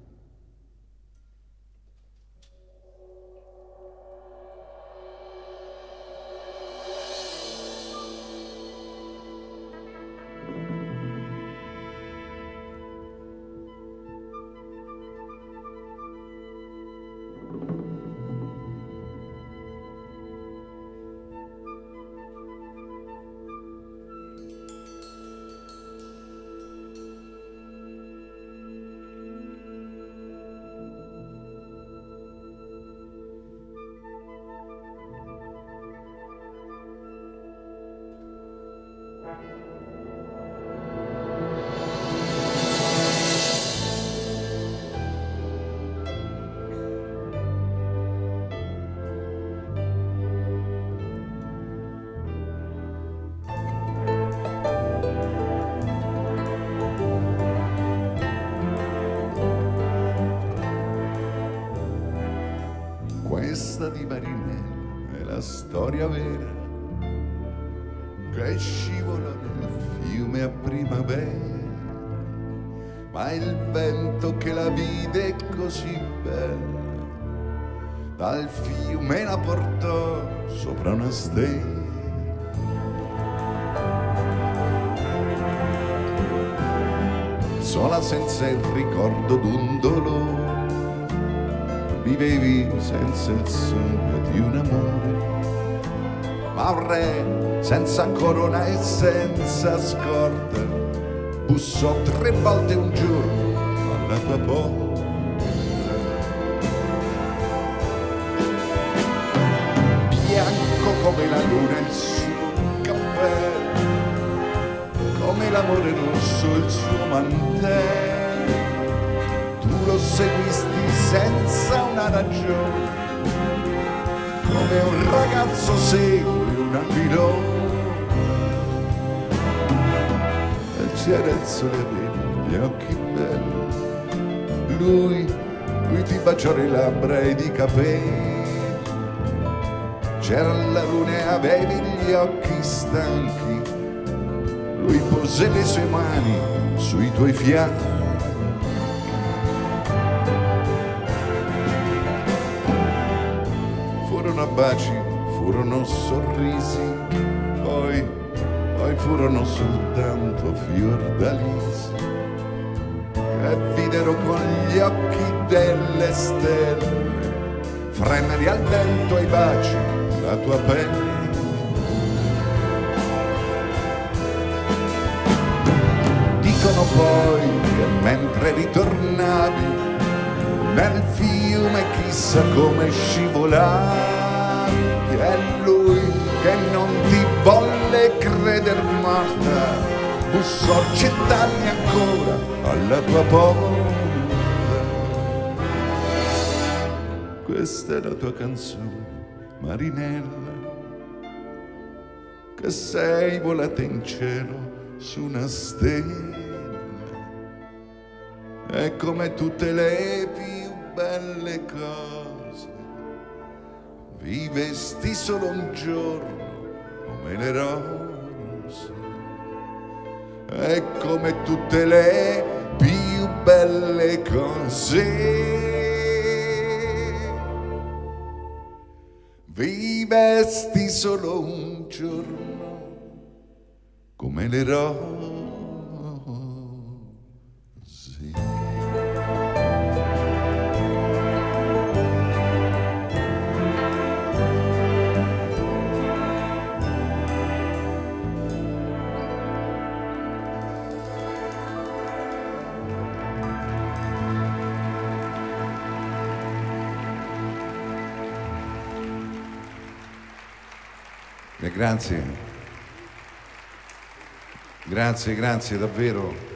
vide così bella, dal fiume la portò sopra una stella. Sola senza il ricordo d'un dolore, vivevi senza il sogno di un amore, ma un re senza corona e senza scorta, bussò tre volte un giorno alla tua porta. Bianco come la luna il suo cappello, come l'amore rosso il suo mantello. Tu lo seguisti senza una ragione, come un ragazzo segue un aquilone. E c'era il sole avevi gli occhi lui, lui ti baciò le labbra ed i capelli. C'era la luna e avevi gli occhi stanchi, lui pose le sue mani sui tuoi fianchi. Furono baci, furono sorrisi, poi, poi furono soltanto fiordalisi fremere al vento ai baci la tua pelle. Dicono poi che mentre ritornavi nel fiume chissà come scivolavi, è lui che non ti volle creder morta, bussò cent'anni ancora alla tua porta. Questa è la tua canzone, Marinella, che sei volata in cielo su una stella. E come tutte le più belle cose, vivesti solo un giorno come le rose. E come tutte le più belle cose. Vivesti solo un giorno come le rose. Grazie. Grazie, grazie davvero.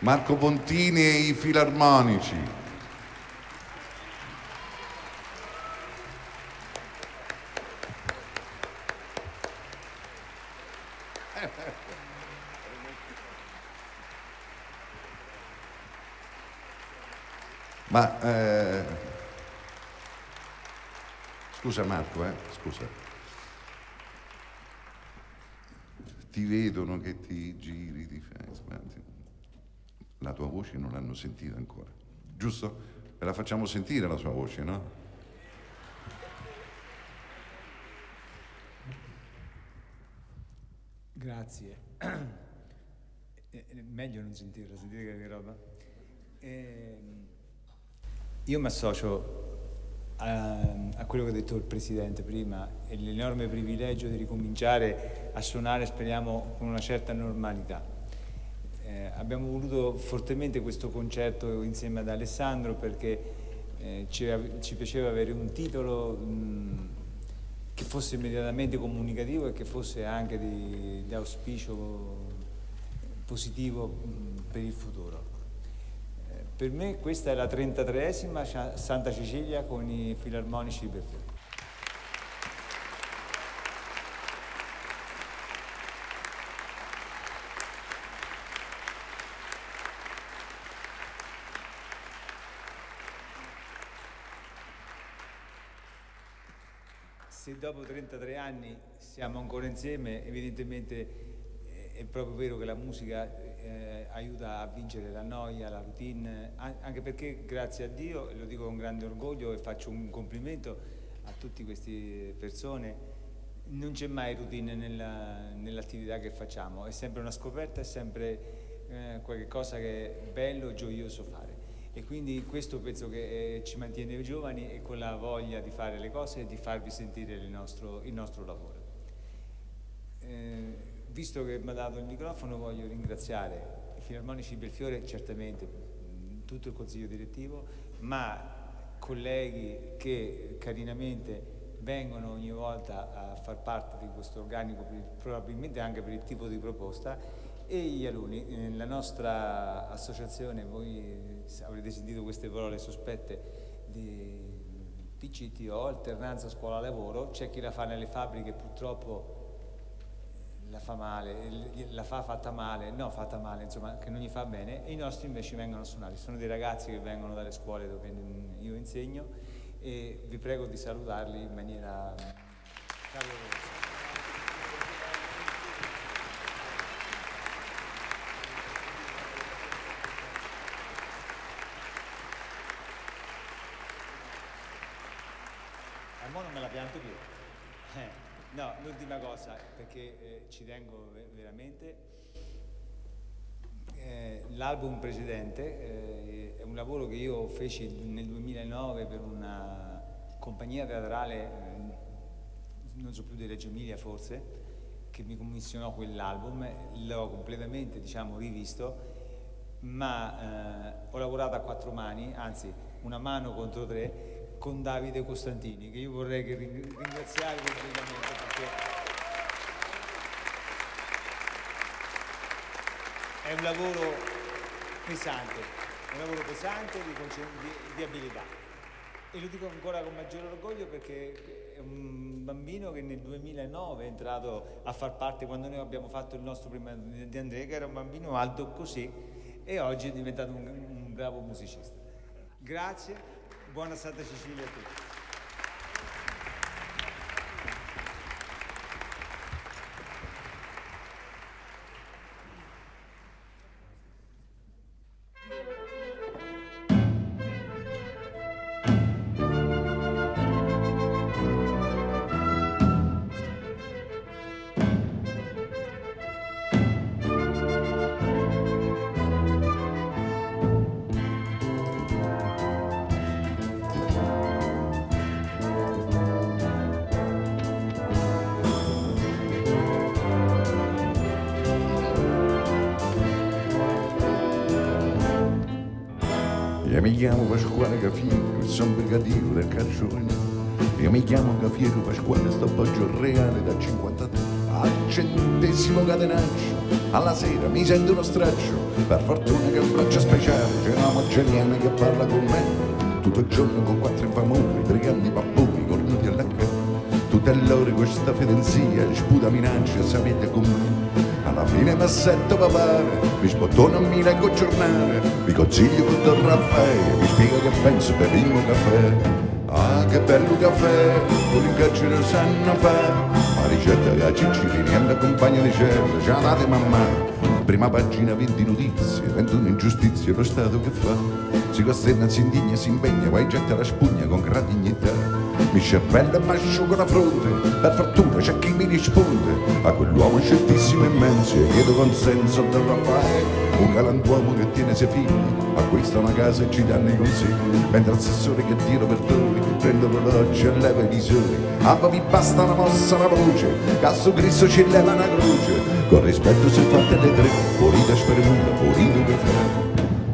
Marco Pontini e i filarmonici. Ma eh, scusa Marco, eh, scusa. Ti vedono che ti giri, ti fai. La tua voce non l'hanno sentita ancora, giusto? Ve la facciamo sentire la sua voce, no? Grazie. Eh, eh, meglio non sentirla, sentire che roba. Ehm, io mi associo a, a quello che ha detto il Presidente prima e l'enorme privilegio di ricominciare a suonare, speriamo, con una certa normalità. Eh, abbiamo voluto fortemente questo concerto insieme ad Alessandro perché eh, ci, ci piaceva avere un titolo mh, che fosse immediatamente comunicativo e che fosse anche di, di auspicio positivo mh, per il futuro. Eh, per me questa è la 33esima Santa Cecilia con i filarmonici di Beffè. Se dopo 33 anni siamo ancora insieme, evidentemente eh, è proprio vero che la musica eh, aiuta a vincere la noia, la routine, anche perché grazie a Dio, e lo dico con grande orgoglio e faccio un complimento a tutte queste persone, non c'è mai routine nella, nell'attività che facciamo, è sempre una scoperta, è sempre eh, qualche cosa che è bello, gioioso fare. E quindi questo penso che eh, ci mantiene giovani e con la voglia di fare le cose e di farvi sentire il nostro, il nostro lavoro. Eh, visto che mi ha dato il microfono voglio ringraziare i Filarmonici Belfiore, certamente tutto il consiglio direttivo, ma colleghi che carinamente vengono ogni volta a far parte di questo organico, probabilmente anche per il tipo di proposta, e gli alunni. La nostra associazione, voi avrete sentito queste parole sospette di PCTO, alternanza scuola-lavoro, c'è chi la fa nelle fabbriche purtroppo la fa male, la fa fatta male, no fatta male, insomma che non gli fa bene e i nostri invece vengono suonati. Sono dei ragazzi che vengono dalle scuole dove io insegno e vi prego di salutarli in maniera calorosa. Al non me la pianto più. Eh. No, l'ultima cosa, perché eh, ci tengo veramente, eh, l'album precedente eh, è un lavoro che io feci nel 2009 per una compagnia teatrale, eh, non so più di Reggio Emilia forse, che mi commissionò quell'album, l'ho completamente diciamo, rivisto, ma eh, ho lavorato a quattro mani, anzi una mano contro tre, con Davide Costantini, che io vorrei ringraziare pubblicamente perché è un lavoro pesante, un lavoro pesante di, di, di abilità. E lo dico ancora con maggiore orgoglio perché è un bambino che nel 2009 è entrato a far parte, quando noi abbiamo fatto il nostro primo di Andrea, che era un bambino alto così, e oggi è diventato un, un bravo musicista. Grazie. Buona Santa Cecilia a tutti. Chiamo Pasquale Cafiero, sono brigadiero del calcione. Io mi chiamo Cafiero Pasquale, sto poggio reale da 53 al centesimo catenaccio. Alla sera mi sento uno straccio, per fortuna che un braccio speciale, c'è un'uomo geniale che parla con me. Tutto il giorno con quattro infamori, tre babboni cornuti alla cara. Tutte le ore questa fedenzia, sputa minaccia, sapete con me. Alla fine mi assetto papà, mi sbottona non mi leggo giornale, mi consiglio con Don Raffaele, mi spiega che penso per mio caffè. Ah, che bello caffè, con il carcere sanno fare, la ricetta che a Ciccirini e la compagna di certa, ce la date mamma. Prima pagina 20 notizie, 21 ingiustizie, lo Stato che fa? Si costerna, si indigna, si impegna, poi getta la spugna con gran dignità mi cervello e mi asciugo la fronte, per fortuna c'è chi mi risponde a quell'uomo sceltissimo e immenso e chiedo consenso da Raffaele, un galantuomo che tiene sei figli, acquista una casa e ci danno i consigli, mentre assessore che tiro perdoni, prendo l'orologio e leva i visori, a vi basta una mossa, una voce, Casso Cristo ci leva una croce, con rispetto se fate le tre, pulita spremuta, pulito caffè.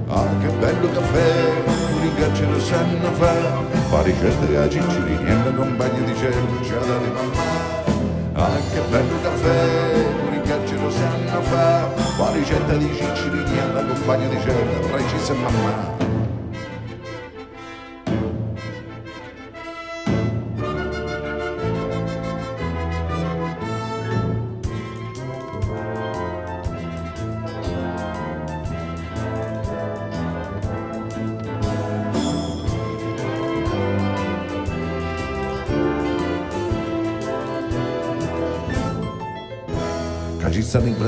Ah, che bello caffè, un carcere sanno fa, fa ricette a Ciccirini e la compagna di cielo, ce la di mamma. Ah, che bello caffè, un carcere sanno fa, ricette di Ciccirini e la compagna di cielo, tra i e mamma.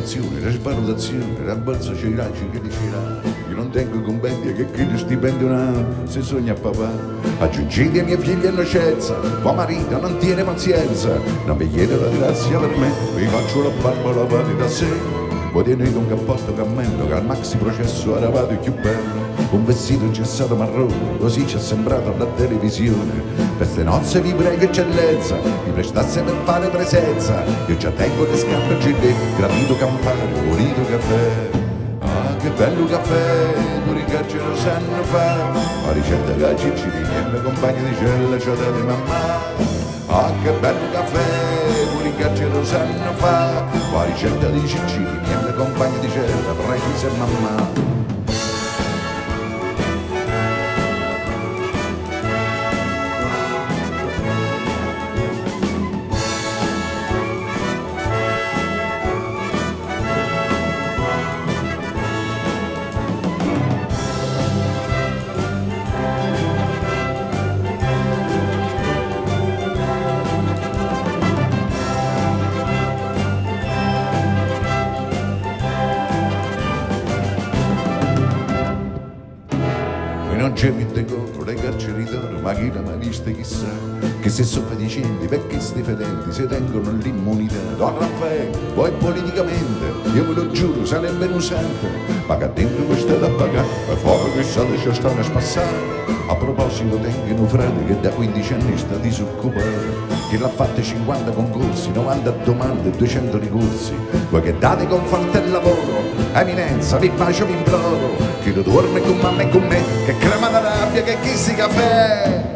Stata inflazione, la svalutazione, la borsa c'è che dicerà. Io non tengo compendi che chiede stipendio anno, se sogna papà. Aggiungete mia figlia innocenza, tuo marito non tiene pazienza, non mi chiede la grazia per me, vi faccio la barba lavata da sé. Voi tenete un cappotto cammello che al maxi processo eravate più bello un vestito ingessato marrone, così ci è sembrato alla televisione. Per ste nozze vi prego eccellenza, mi prestasse per fare presenza. Io già tengo le scarpe gilet, gradito campare, pulito caffè. Ah, che bello caffè, pure che ce lo sanno fare. La ricetta che ciccini e le compagne di cella ci ha dato mamma. Ah, che bello caffè, pure che ce lo sanno fare. La ricetta di ciccini e le compagne di cella, precisa mamma. Se sono faticenti, perché sti fedenti si tengono l'immunità. Don Raffaele, poi politicamente, io ve lo giuro, sarebbe usante, ma che dentro questa da pagare, e fuori che state ci stanno a spassare. A proposito, tengo un frate che da 15 anni sta disoccupato, che l'ha fatto 50 concorsi, 90 domande e 200 ricorsi. Voi che date con forte lavoro, eminenza, vi bacio, vi imploro, chi lo dorme con mamma e con me, che crema da rabbia, che chi si caffè.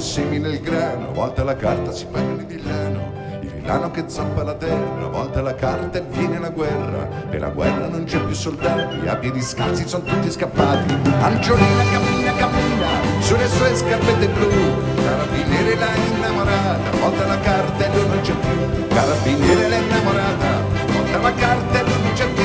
Che semina il grano, a volte la carta si parla di villano, il villano che zappa la terra, a volte la carta e viene la guerra, per la guerra non c'è più soldati, a piedi scalzi sono tutti scappati, Angiolina cammina, cammina, sulle sue scarpette blu, carabiniere l'ha innamorata, a volte la carta e lui non c'è più, carabiniere l'ha innamorata, a volte la carta e lui non c'è più,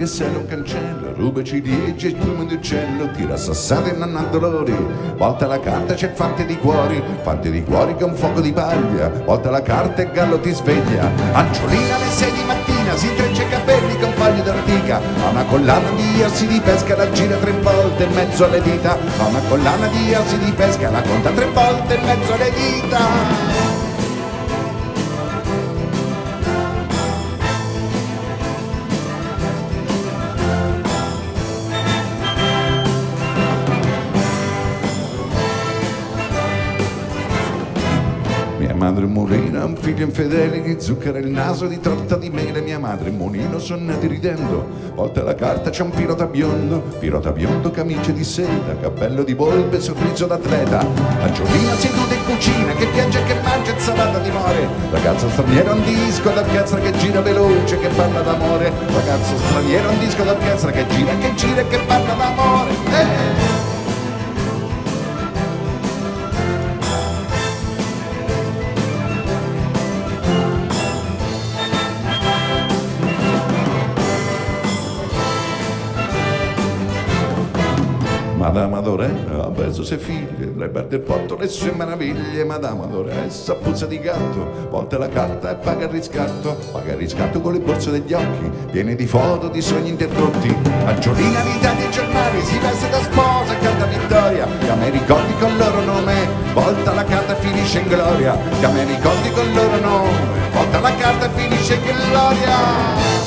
che se lo cancella, ruba ciliegie e piume di uccello, tira sassate e non ha dolori, volta la carta c'è fante di cuori, fante di cuori che un fuoco di paglia, volta la carta e gallo ti sveglia, Angiolina alle sei di mattina si intreccia i capelli con foglie d'ortica, ha una collana di assi di pesca, la gira tre volte in mezzo alle dita, ha una collana di assi di pesca, la conta tre volte in mezzo alle dita. Figlio infedele che zucchera il naso di torta di mele. Mia madre Molino sono nati ridendo, volta la carta c'è un pilota biondo, pilota biondo, camicia di seta, cappello di volpe, sorriso d'atleta. Angiolina seduta in cucina, che piange e che mangia insalata di more. Ragazzo straniero un disco d'orchestra che gira veloce, che parla d'amore. Ragazzo straniero un disco d'orchestra che gira, che gira e che parla d'amore. Eh! Madame Adore ha perso sei figlie, tra i del porto le sue meraviglie. Madame Adore essa puzza di gatto, volta la carta e paga il riscatto. Paga il riscatto con le borse degli occhi, piene di foto, di sogni interrotti. Angiolina vita di giornali, si veste da sposa canta vittoria. Che me ricordi con il loro nome, volta la carta e finisce in gloria. Che me ricordi con il loro nome, volta la carta e finisce in gloria.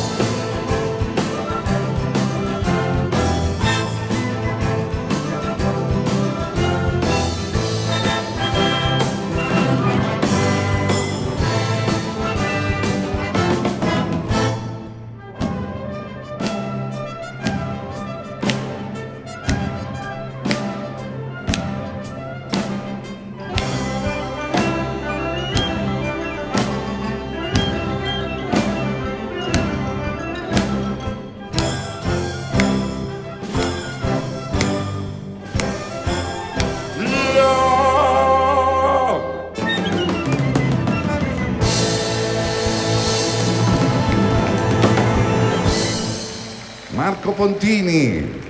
Pontini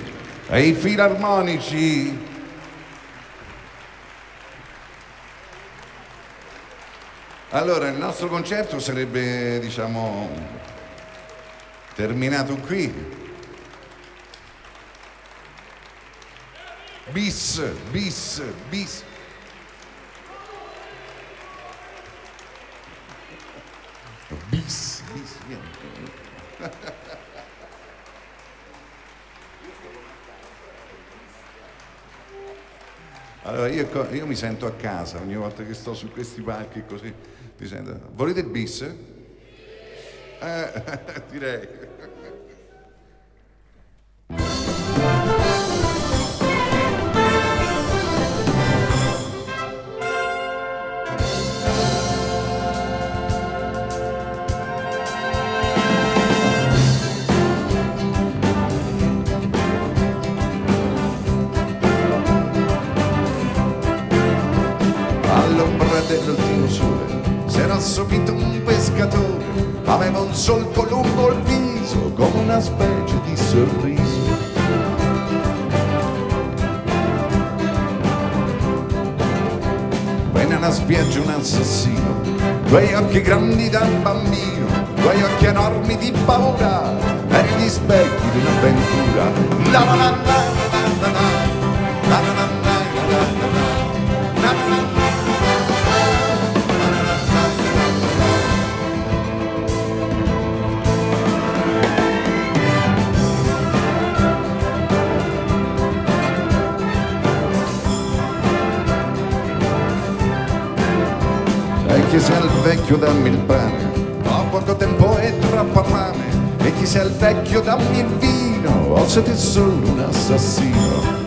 e i filarmonici. Allora, il nostro concerto sarebbe, diciamo, terminato qui. Bis, bis. Bis, bis, vieni. Allora io, io, mi sento a casa ogni volta che sto su questi palchi così. Mi sento... Volete il bis? Eh, direi. Assopito un pescatore, aveva un solco lungo il viso, come una specie di sorriso. Venne alla spiaggia un assassino, quei occhi grandi da bambino, quei occhi enormi di paura, per gli specchi di un'avventura. La la la la vecchio dammi il pane, ho poco tempo e troppa fame, e chi sia il vecchio dammi il vino, o siete solo un assassino.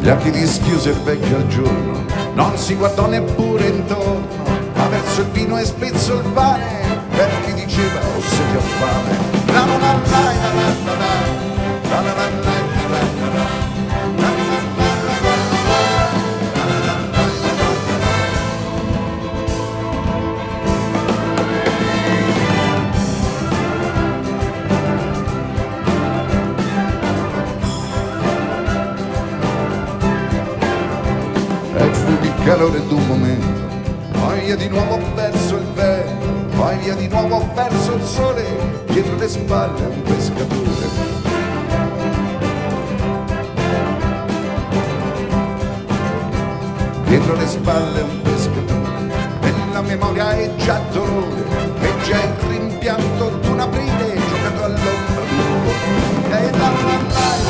Gli occhi dischiuse il vecchio al giorno, non si guardò neppure intorno, ma verso il vino e spezzo il pane, per chi diceva ho sete o fame. La la la la la la la la la la calore d'un momento, poi via di nuovo verso il vento, poi via di nuovo verso il sole, dietro le spalle un pescatore. Dietro le spalle un pescatore, nella memoria è già dolore, è già il rimpianto d'un aprile giocato all'ombra di un po'.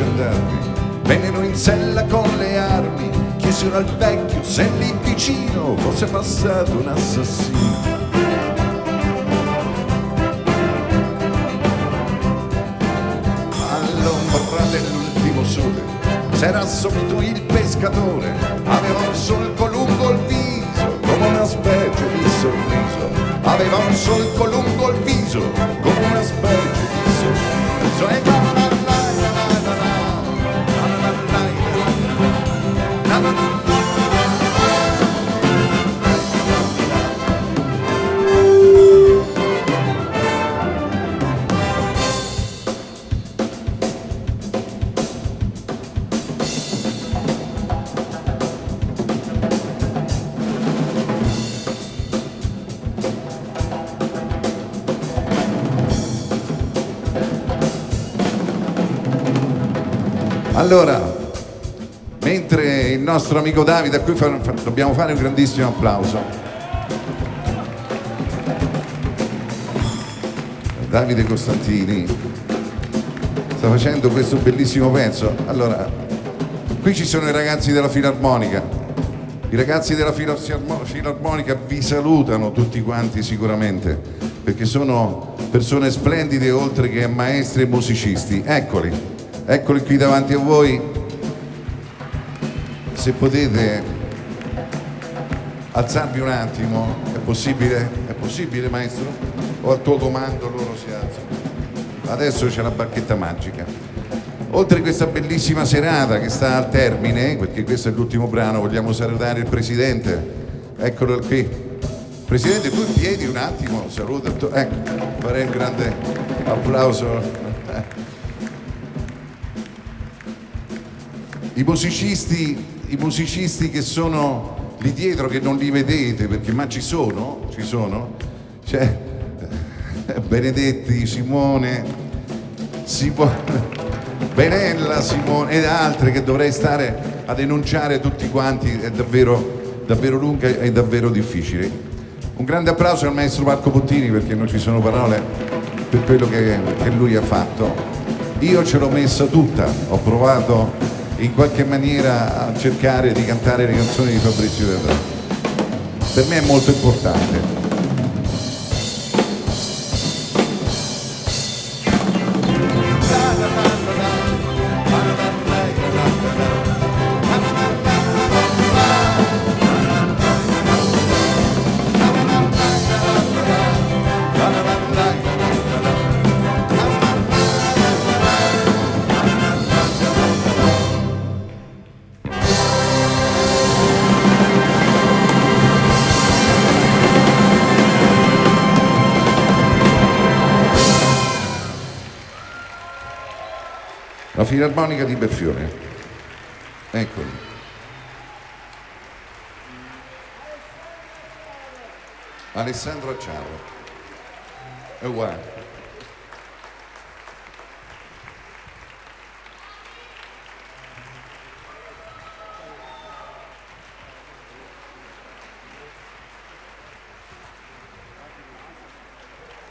Gendarmi, vennero in sella con le armi, chiesero al vecchio se lì vicino fosse passato un assassino. All'ombra dell'ultimo sole s'era assopito il pescatore Allora, mentre il nostro amico Davide, a cui fa- fa- dobbiamo fare un grandissimo applauso. Davide Costantini sta facendo questo bellissimo pezzo. Allora, qui ci sono i ragazzi della Filarmonica. I ragazzi della Fila- Filarmonica vi salutano tutti quanti sicuramente, perché sono persone splendide oltre che maestri e musicisti. Eccoli. Eccoli qui davanti a voi. Se potete alzarvi un attimo, è possibile? È possibile maestro? O al tuo comando loro si alzano? Adesso c'è la barchetta magica. Oltre questa bellissima serata che sta al termine, perché questo è l'ultimo brano, vogliamo salutare il Presidente. Eccolo qui. Presidente, tu in piedi un attimo, saluta. Ecco, farei un grande applauso. I musicisti, I musicisti che sono lì dietro, che non li vedete, perché ma ci sono, ci sono, eh, Benedetti, Simone, Simone, Benella, Simone ed altre che dovrei stare a denunciare tutti quanti, è davvero, davvero lunga e davvero difficile. Un grande applauso al maestro Marco Bottini perché non ci sono parole per quello che, che lui ha fatto. Io ce l'ho messa tutta, ho provato in qualche maniera a cercare di cantare le canzoni di Fabrizio Re. Per me è molto importante. Filarmonica di Berfiore. Eccoli. Alessandro Acciaro. È uguale.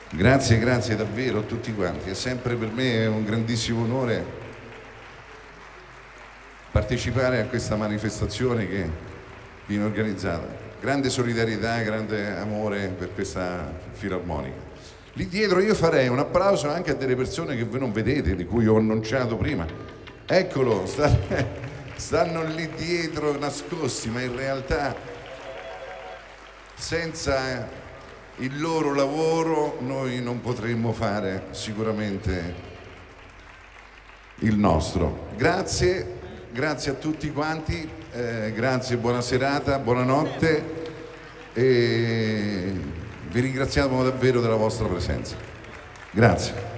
Grazie, grazie davvero a tutti quanti. È sempre per me un grandissimo onore partecipare a questa manifestazione che viene organizzata. Grande solidarietà, grande amore per questa filarmonica. Lì dietro io farei un applauso anche a delle persone che voi non vedete, di cui ho annunciato prima. Eccolo, sta- stanno lì dietro nascosti, ma in realtà senza il loro lavoro noi non potremmo fare sicuramente il nostro. Grazie, grazie a tutti quanti, eh, grazie, buona serata, buonanotte e vi ringraziamo davvero della vostra presenza. Grazie.